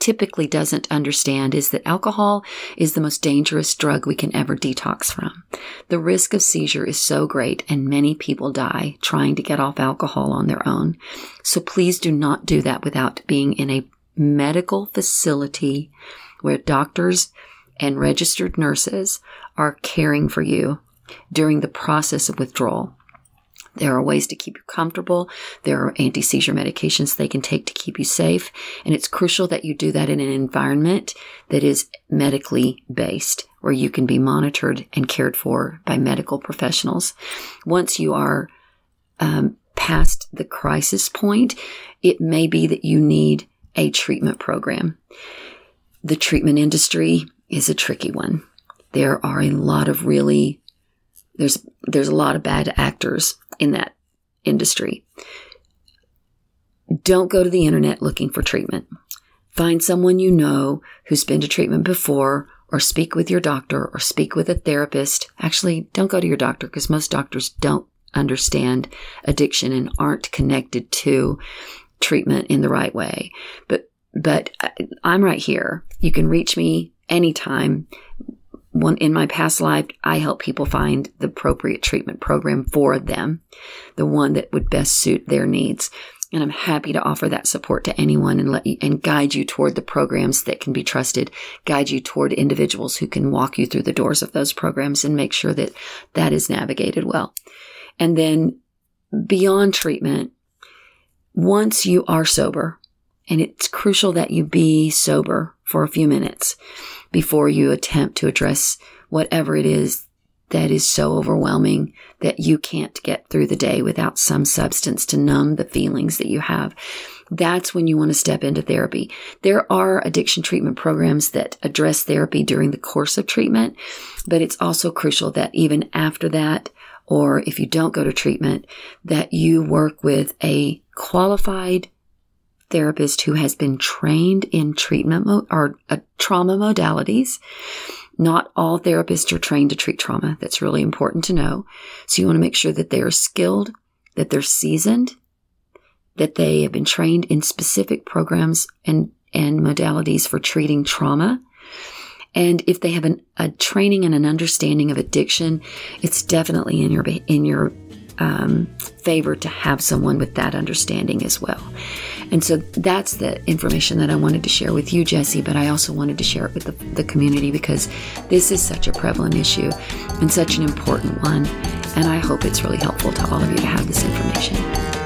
typically doesn't understand is that alcohol is the most dangerous drug we can ever detox from. The risk of seizure is so great and many people die trying to get off alcohol on their own. So please do not do that without being in a medical facility where doctors and registered nurses are caring for you during the process of withdrawal. There are ways to keep you comfortable. There are anti seizure medications they can take to keep you safe. And it's crucial that you do that in an environment that is medically based, where you can be monitored and cared for by medical professionals. Once you are um, past the crisis point, it may be that you need a treatment program. The treatment industry is a tricky one. There are a lot of really there's there's a lot of bad actors in that industry. Don't go to the internet looking for treatment. Find someone you know who's been to treatment before or speak with your doctor or speak with a therapist. Actually, don't go to your doctor because most doctors don't understand addiction and aren't connected to treatment in the right way. But but uh, I'm right here. You can reach me anytime one in my past life, I help people find the appropriate treatment program for them, the one that would best suit their needs. And I'm happy to offer that support to anyone and let you and guide you toward the programs that can be trusted, guide you toward individuals who can walk you through the doors of those programs and make sure that that is navigated well. And then beyond treatment, once you are sober, and it's crucial that you be sober for a few minutes before you attempt to address whatever it is that is so overwhelming that you can't get through the day without some substance to numb the feelings that you have. That's when you want to step into therapy. There are addiction treatment programs that address therapy during the course of treatment, but it's also crucial that even after that, or if you don't go to treatment, that you work with a qualified therapist who has been trained in treatment mo- or uh, trauma modalities. Not all therapists are trained to treat trauma. That's really important to know. So you want to make sure that they are skilled, that they're seasoned, that they have been trained in specific programs and, and modalities for treating trauma. And if they have an, a training and an understanding of addiction, it's definitely in your in your um, favor to have someone with that understanding as well. And so that's the information that I wanted to share with you, Jesse, but I also wanted to share it with the, the community because this is such a prevalent issue and such an important one. And I hope it's really helpful to all of you to have this information.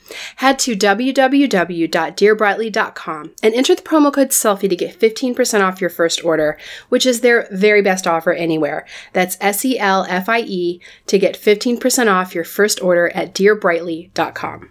Head to www.dearbrightly.com and enter the promo code SELFIE to get 15% off your first order, which is their very best offer anywhere. That's S E L F I E to get 15% off your first order at dearbrightly.com.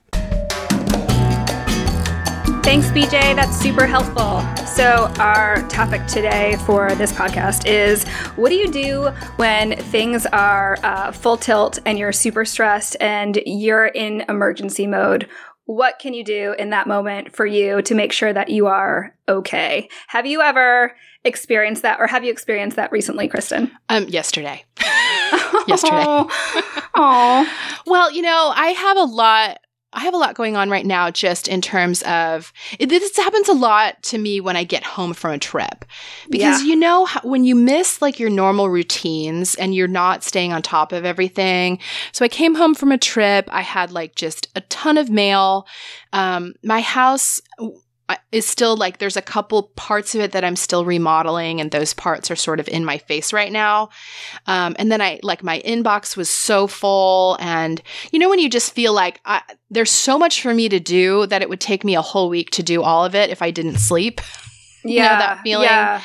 Thanks, BJ. That's super helpful. So, our topic today for this podcast is what do you do when things are uh, full tilt and you're super stressed and you're in emergency mode? What can you do in that moment for you to make sure that you are okay? Have you ever experienced that, or have you experienced that recently, Kristen? Um, yesterday. yesterday. Oh. well, you know, I have a lot I have a lot going on right now just in terms of it, this happens a lot to me when I get home from a trip. Because Yeah. you know when you miss like your normal routines and you're not staying on top of everything. So I came home from a trip, I had like just a ton of mail. Um my house is still like there's a couple parts of it that I'm still remodeling, and those parts are sort of in my face right now. Um, and then I like my inbox was so full, and you know when you just feel like I, there's so much for me to do that it would take me a whole week to do all of it if I didn't sleep. Yeah, you know that feeling. Yeah.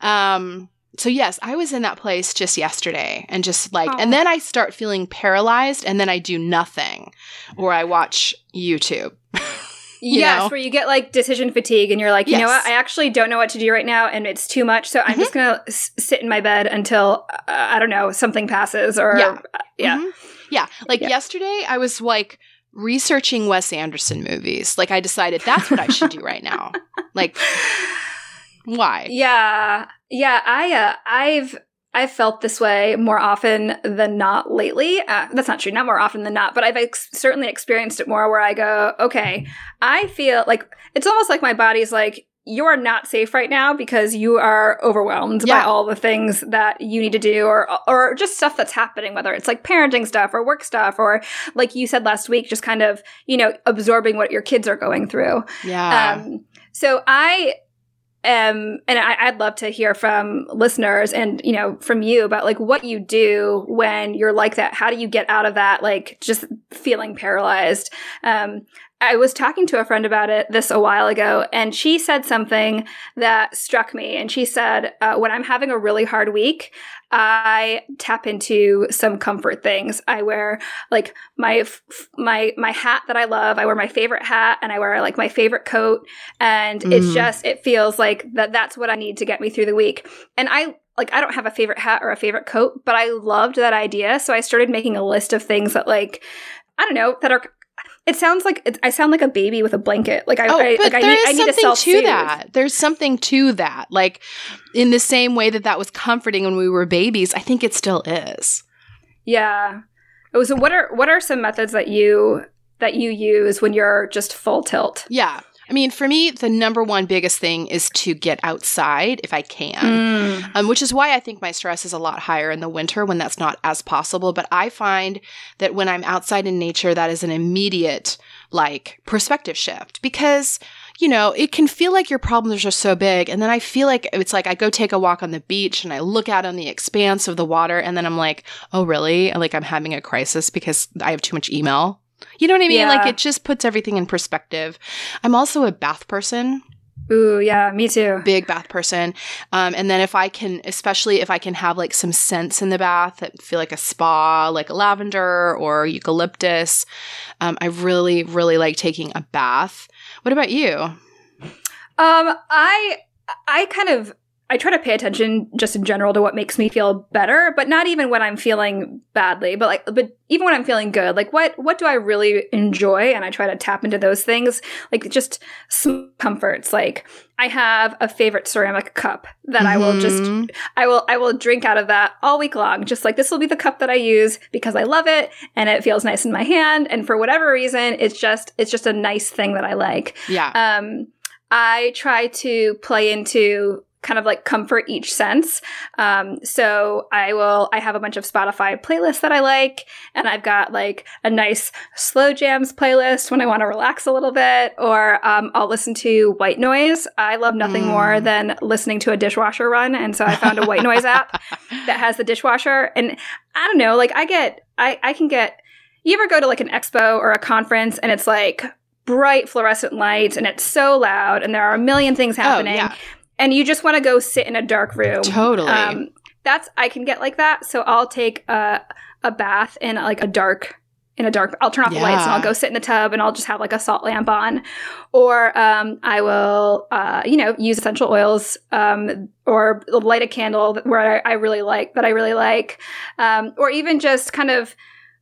Um, so yes, I was in that place just yesterday and just like and then I start feeling paralyzed and then I do nothing or I watch YouTube. yes, know? where you get like decision fatigue and you're like, you know what? I actually don't know what to do right now and it's too much. So I'm just going to s- sit in my bed until, uh, I don't know, something passes or, Yeah. uh, yeah. Mhm. Yeah. Like Yeah. yesterday I was like researching Wes Anderson movies. Like I decided that's what I should do right now. Like why? Yeah. Yeah. I, uh, I've, I've felt this way more often than not lately. Uh, that's not true. Not more often than not, but I've ex- certainly experienced it more where I go, okay, I feel like it's almost like my body's like, you are not safe right now because you are overwhelmed by all the things that you need to do or or just stuff that's happening whether it's like parenting stuff or work stuff or like you said last week just kind of you know absorbing what your kids are going through Yeah. um, so I am, and I, I'd love to hear from listeners and you know from you about like what you do when you're like that. How do you get out of that like just feeling paralyzed? Um, I was talking to a friend about it this a while ago, and she said something that struck me. And she said, uh, "When I'm having a really hard week, I tap into some comfort things. I wear like my f- my my hat that I love. I wear my favorite hat, and I wear like my favorite coat, and it's Mhm. just it feels like that. That's what I need to get me through the week. And I like I don't have a favorite hat or a favorite coat, but I loved that idea, so I started making a list of things that like I don't know that are. It sounds like it, I sound like a baby with a blanket. Like I, Oh, I but like I there need, is I need to something self to that. There's something to that. Like in the same way that that was comforting when we were babies, I think it still is. Yeah. Oh, so what are what are some methods that you that you use when you're just full tilt? Yeah. I mean, for me, the number one biggest thing is to get outside if I can. Mm. um, which is why I think my stress is a lot higher in the winter when that's not as possible. But I find that when I'm outside in nature, that is an immediate like perspective shift because you know it can feel like your problems are so big and then i feel like it's like i go take a walk on the beach and i look out on the expanse of the water and then i'm like oh really like i'm having a crisis because i have too much email you know what i mean Yeah. like it just puts everything in perspective i'm also a bath person Ooh, yeah, me too. big bath person. Um, and then if I can, especially if I can have like some scents in the bath that feel like a spa, like lavender or eucalyptus, um, I really, really like taking a bath. What about you? Um, I I kind of I try to pay attention just in general to what makes me feel better, but not even when I'm feeling badly, but like but even when I'm feeling good. Like what what do I really enjoy and I try to tap into those things, like just some comforts. Like I have a favorite ceramic cup that I will just Mhm. I will I will drink out of that all week long. Just like this will be the cup that I use because I love it and it feels nice in my hand and for whatever reason it's just it's just a nice thing that I like. yeah. Um, I try to play into kind of like comfort each sense. Um, so I will, I have a bunch of Spotify playlists that I like, and I've got like a nice slow jams playlist when I want to relax a little bit, or um, I'll listen to white noise. I love nothing Mm. more than listening to a dishwasher run, and so I found a white noise app that has the dishwasher. And I don't know, like I get, I, I can get, you ever go to like an expo or a conference and it's like bright fluorescent lights and it's so loud and there are a million things happening Oh, yeah. And you just want to go sit in a dark room. Totally. Um, that's, I can get like that. So I'll take a, a bath in like a dark, in a dark, I'll turn off the lights and I'll go sit in the tub and I'll just have like a salt lamp on. Or um, I will, uh, you know, use essential oils um, or light a candle that- where I, I really like, that I really like. Um, or even just kind of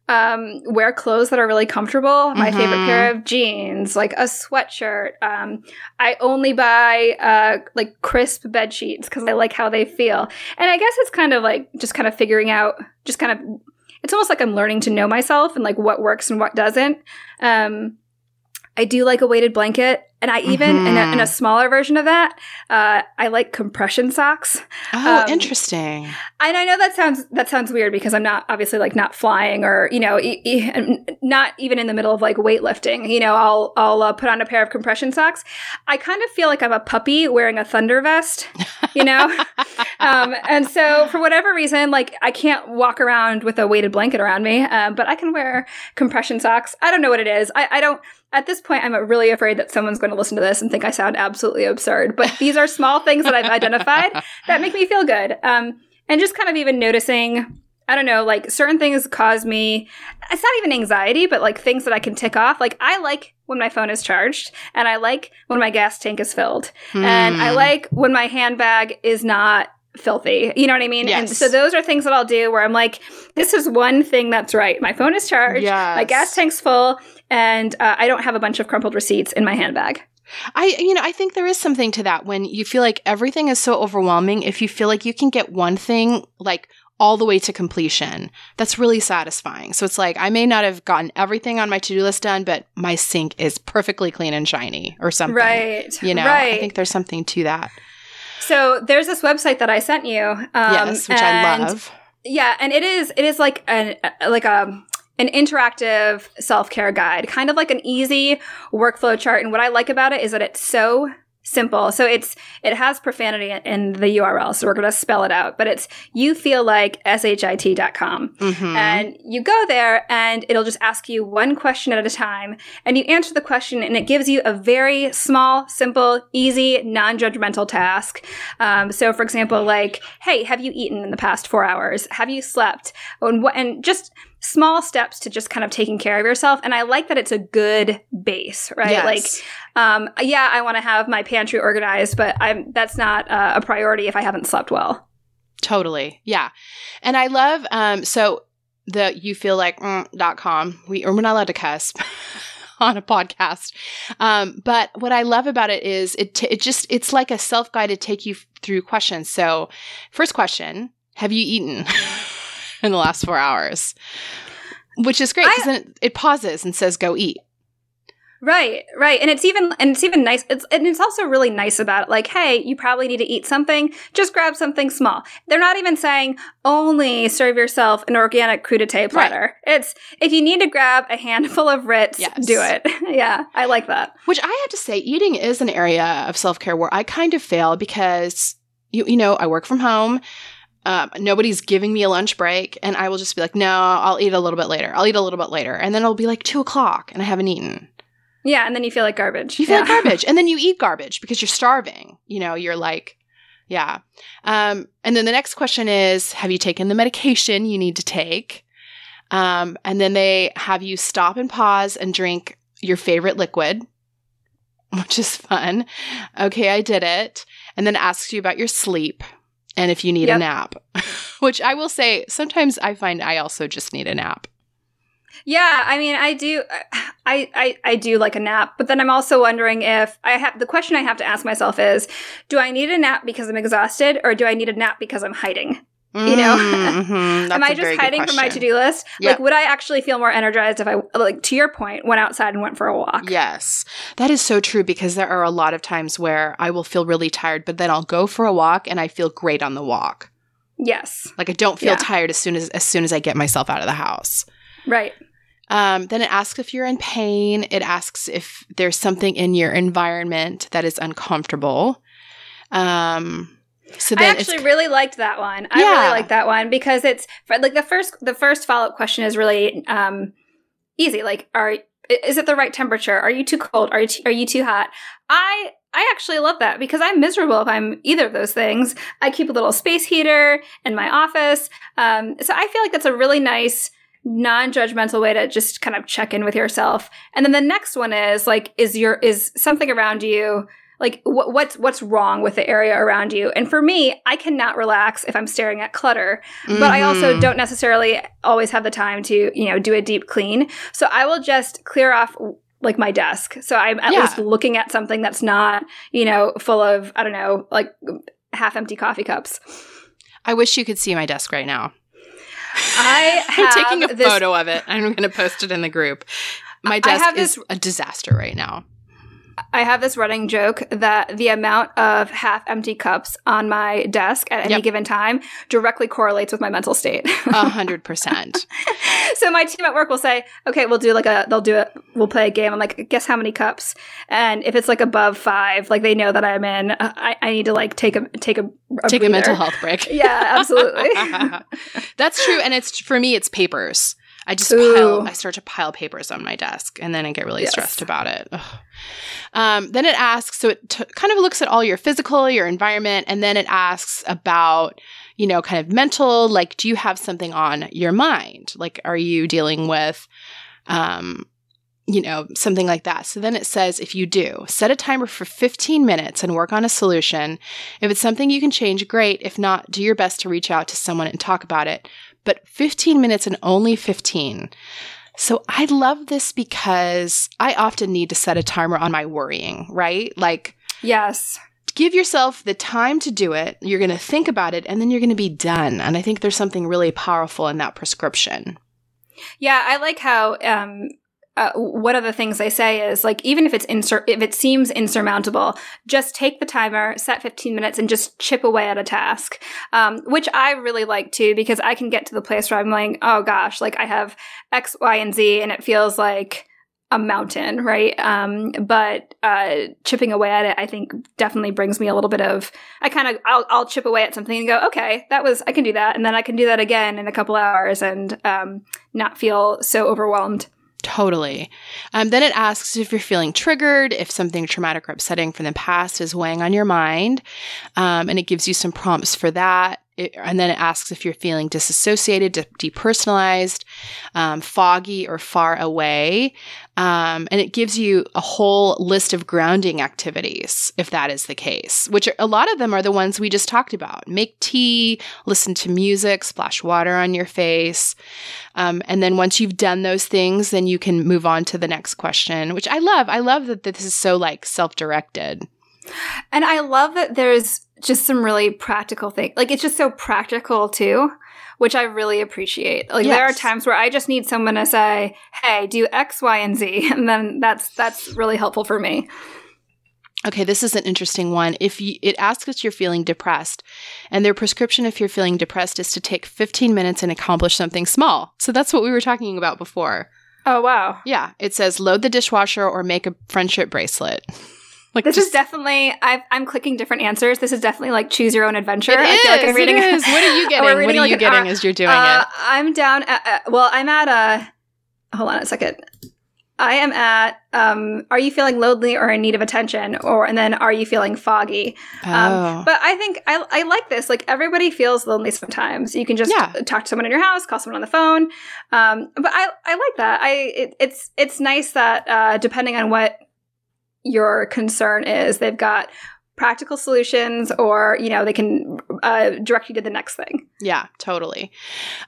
um, wear clothes that are really comfortable. My favorite Mhm. pair of jeans, like a sweatshirt. Um, I only buy uh, like crisp bed sheets because I like how they feel. And I guess it's kind of like just kind of figuring out, just kind of, it's almost like I'm learning to know myself and like what works and what doesn't. Um, I do like a weighted blanket. and I even mm-hmm. in, a, in, a, smaller version of that, uh, I like compression socks. Oh, um, interesting. And I know that sounds that sounds weird because I'm not obviously like not flying or you know e- e- not even in the middle of like weightlifting. You know, I'll I'll uh, put on a pair of compression socks. I kind of feel like I'm a puppy wearing a thunder vest. You know, um, and so for whatever reason, like I can't walk around with a weighted blanket around me, um, but I can wear compression socks. I don't know what it is. I, I don't at this point, I'm really afraid that someone's going to listen to this and think I sound absolutely absurd. But these are small things that I've identified that make me feel good. Um, and just kind of even noticing, I don't know, like certain things cause me, it's not even anxiety, but like things that I can tick off. Like I like when my phone is charged and I like when my gas tank is filled. Hmm. And I hmm. like when my handbag is not filthy. You know what I mean? Yes. And so those are things that I'll do where I'm like, this is one thing that's right. My phone is charged, yes. my gas tank's full, and uh, I don't have a bunch of crumpled receipts in my handbag. I, you know, I think there is something to that when you feel like everything is so overwhelming. If you feel like you can get one thing like all the way to completion, that's really satisfying. So it's like I may not have gotten everything on my to do list done, but my sink is perfectly clean and shiny or something. Right. You know, right. I think there's something to that. So there's this website that I sent you. Um, yes, which I love. Yeah, and it is it is like an like a an interactive self care guide, kind of like an easy workflow chart. And what I like about it is that it's so simple. So it's it has profanity in the URL, so we're going to spell it out. But it's you feel like shit.com. Mm-hmm. And you go there and it'll just ask you one question at a time and you answer the question and it gives you a very small, simple, easy, non-judgmental task. Um, so for example, like, hey, have you eaten in the past 4 hours? Have you slept? And what and just small steps to just kind of taking care of yourself. And I like that it's a good base, right? Yes. Like, um, yeah, I want to have my pantry organized, but I'm, that's not uh, a priority if I haven't slept well. Totally. Yeah. And I love, um, so the you feel like mm, dot com, we, or we're not allowed to cuss. on a podcast. Um, but what I love about it is it, t- it just, it's like a self guide to take you f- through questions. So first question, have you eaten? in the last four hours, which is great because then it, it pauses and says, "Go eat." Right, right. And it's even and it's even nice it's and it's also really nice about it. Like, hey, you probably need to eat something, just grab something small. They're not even saying only serve yourself an organic crudité platter. Right. It's if you need to grab a handful of Ritz, yes. do it. yeah, I like that. Which I have to say, eating is an area of self-care where I kind of fail because you you know, I work from home. Um, nobody's giving me a lunch break, and I will just be like, no, I'll eat a little bit later. I'll eat a little bit later. And then it'll be like two o'clock and I haven't eaten. Yeah, and then you feel like garbage. You feel yeah. like garbage. And then you eat garbage because you're starving. You know, you're like, yeah. Um, and then the next question is Have you taken the medication you need to take? Um, and then they have you stop and pause and drink your favorite liquid, which is fun. Okay, I did it. And then asks you about your sleep and if you need yep. a nap, which I will say sometimes I find I also just need a nap. Yeah, I mean, I do, I, I, I do like a nap, but then I'm also wondering if I have the question I have to ask myself is, do I need a nap because I'm exhausted, or do I need a nap because I'm hiding? You know, mm-hmm. am I just hiding from my to do list? Yep. Like, would I actually feel more energized if I, like, to your point, went outside and went for a walk? Yes, that is so true because there are a lot of times where I will feel really tired, but then I'll go for a walk and I feel great on the walk. Yes, like I don't feel yeah. tired as soon as as soon as I get myself out of the house. Right. Um, then it asks if you're in pain. It asks if there's something in your environment that is uncomfortable. Um, so I actually really liked that one. I yeah. really like that one because it's like the first the first follow up question is really um, easy. Like, are is it the right temperature? Are you too cold? Are you too, are you too hot? I I actually love that because I'm miserable if I'm either of those things. I keep a little space heater in my office, um, so I feel like that's a really nice non-judgmental way to just kind of check in with yourself. And then the next one is like, is your is something around you like what, what's what's wrong with the area around you and for me i cannot relax if i'm staring at clutter mm-hmm. but i also mm-hmm. don't necessarily always have the time to you know do a deep clean so i will just clear off like my desk so i'm at yeah. least looking at something that's not you know full of i don't know like half empty coffee cups i wish you could see my desk right now I am taking a this- photo of it. I'm going to post it in the group. My desk is this- a disaster right now. I have this running joke that the amount of half empty cups on my desk at any Yep. given time directly correlates with my mental state. A hundred percent. so my team at work will say, "Okay, we'll do like a they'll do it. We'll play a game." I'm like, "Guess how many cups?" And if it's like above five, like they know that I'm in. uh, I, I need to like take a take a, a Take a mental health break. Yeah, absolutely. That's true, and it's for me. It's papers. I just Ooh. pile. I start to pile papers on my desk, and then I get really Yes. stressed about it. Ugh. Um, then it asks. So it t- kind of looks at all your physical, your environment, and then it asks about you know, kind of mental. Like, do you have something on your mind? Like, are you dealing with, um, you know, something like that. So then it says if you do, set a timer for 15 minutes and work on a solution. If it's something you can change, great. If not, do your best to reach out to someone and talk about it. But 15 minutes and only 15. So I love this because I often need to set a timer on my worrying, right? Like, yes. give yourself the time to do it. You're going to think about it and then you're going to be done. And I think there's something really powerful in that prescription. Yeah, I like how um uh, one of the things I say is like even if it's insur- if it seems insurmountable, just take the timer, set 15 minutes, and just chip away at a task. Um, which I really like too because I can get to the place where I'm like, oh gosh, like I have X, Y, and Z, and it feels like a mountain, right? Um, but uh, chipping away at it, I think definitely brings me a little bit of. I kind of I'll, I'll chip away at something and go, okay, that was I can do that, and then I can do that again in a couple hours and um, not feel so overwhelmed. Totally. Um, then it asks if you're feeling triggered, if something traumatic or upsetting from the past is weighing on your mind. Um, and it gives you some prompts for that. It- and then it asks if you're feeling disassociated, de- depersonalized, um, foggy, or far away. Um, and it gives you a whole list of grounding activities, if that is the case, which are, a lot of them are the ones we just talked about. Make tea, listen to music, splash water on your face. Um, and then once you've done those things, then you can move on to the next question, which I love. I love that this is so like self directed. And I love that there's just some really practical things. Like it's just so practical too, which I really appreciate. Like there are times where I just need someone to say, "Hey, do X, Y, and Z," and then that's that's really helpful for me. Okay, this is an interesting one. If you, it asks if you're feeling depressed, and their prescription if you're feeling depressed is to take 15 minutes and accomplish something small. So that's what we were talking about before. Oh wow. Yeah, it says load the dishwasher or make a friendship bracelet. Like This just- is definitely. I've, I'm clicking different answers. This is definitely like choose your own adventure. It I feel like I'm reading. is. What are you getting? What are like you getting hour- as you're doing Uh, it? I'm down. At, uh, well, I'm at a. Hold on a second. I am at. Um, are you feeling lonely or in need of attention? Or and then are you feeling foggy? Oh. Um, but I think I, I like this. Like everybody feels lonely sometimes. You can just Yeah. talk to someone in your house, call someone on the phone. Um, but I, I like that. I it, it's it's nice that uh, depending on what your concern is, they've got practical solutions, or you know they can uh, direct you to the next thing. Yeah, totally.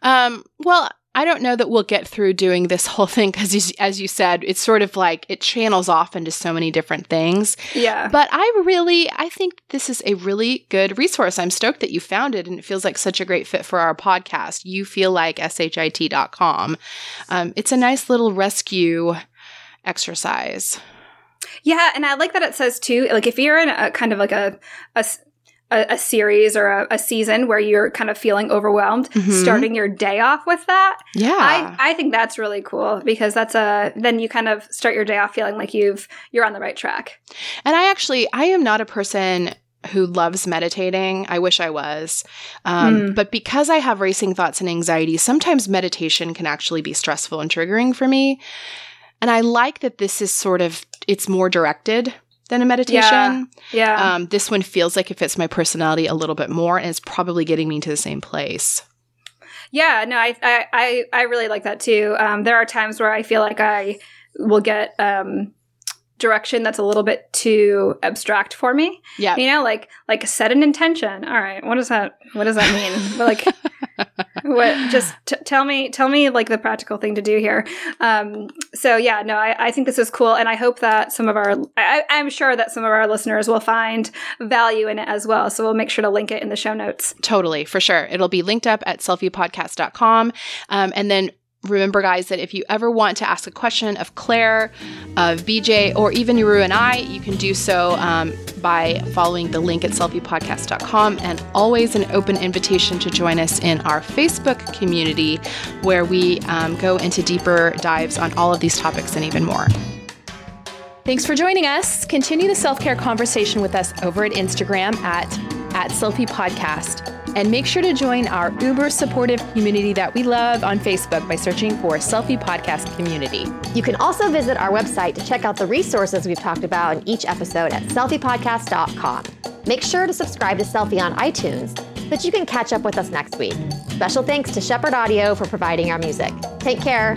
Um, well, I don't know that we'll get through doing this whole thing because, as you said, it's sort of like it channels off into so many different things. Yeah. But I really, I think this is a really good resource. I'm stoked that you found it, and it feels like such a great fit for our podcast. You feel like shit.com. Um, it's a nice little rescue exercise. Yeah, and I like that it says too. Like if you're in a kind of like a a series or a, a season where you're kind of feeling overwhelmed, Mhm. starting your day off with that, Yeah. I I think that's really cool because that's a then you kind of start your day off feeling like you've you're on the right track. And I actually, I am not a person who loves meditating. I wish I was. Um, Mm. But because I have racing thoughts and anxiety, sometimes meditation can actually be stressful and triggering for me. And I like that this is sort of, it's more directed than a meditation. Yeah. Um, this one feels like it fits my personality a little bit more and it's probably getting me to the same place. Yeah, no, I, I, I, I really like that too. Um, there are times where I feel like I will get um, direction that's a little bit too abstract for me. Yeah. You know, like like set an intention. All right, what does that what does that mean? But like, what? Just t- tell me tell me like the practical thing to do here. Um, so yeah, no, I, I think this is cool, and I hope that some of our I, I'm sure that some of our listeners will find value in it as well. So we'll make sure to link it in the show notes. Totally, for sure. It'll be linked up at selfiepodcast.com. Um, and then remember, guys, that if you ever want to ask a question of Claire, of BJ, or even Yuru and I, you can do so um, by following the link at selfiepodcast.com and always an open invitation to join us in our Facebook community where we um, go into deeper dives on all of these topics and even more. Thanks for joining us. Continue the self care conversation with us over at Instagram at, at Selfie Podcast. And make sure to join our uber supportive community that we love on Facebook by searching for Selfie Podcast Community. You can also visit our website to check out the resources we've talked about in each episode at selfiepodcast.com. Make sure to subscribe to Selfie on iTunes so that you can catch up with us next week. Special thanks to Shepherd Audio for providing our music. Take care.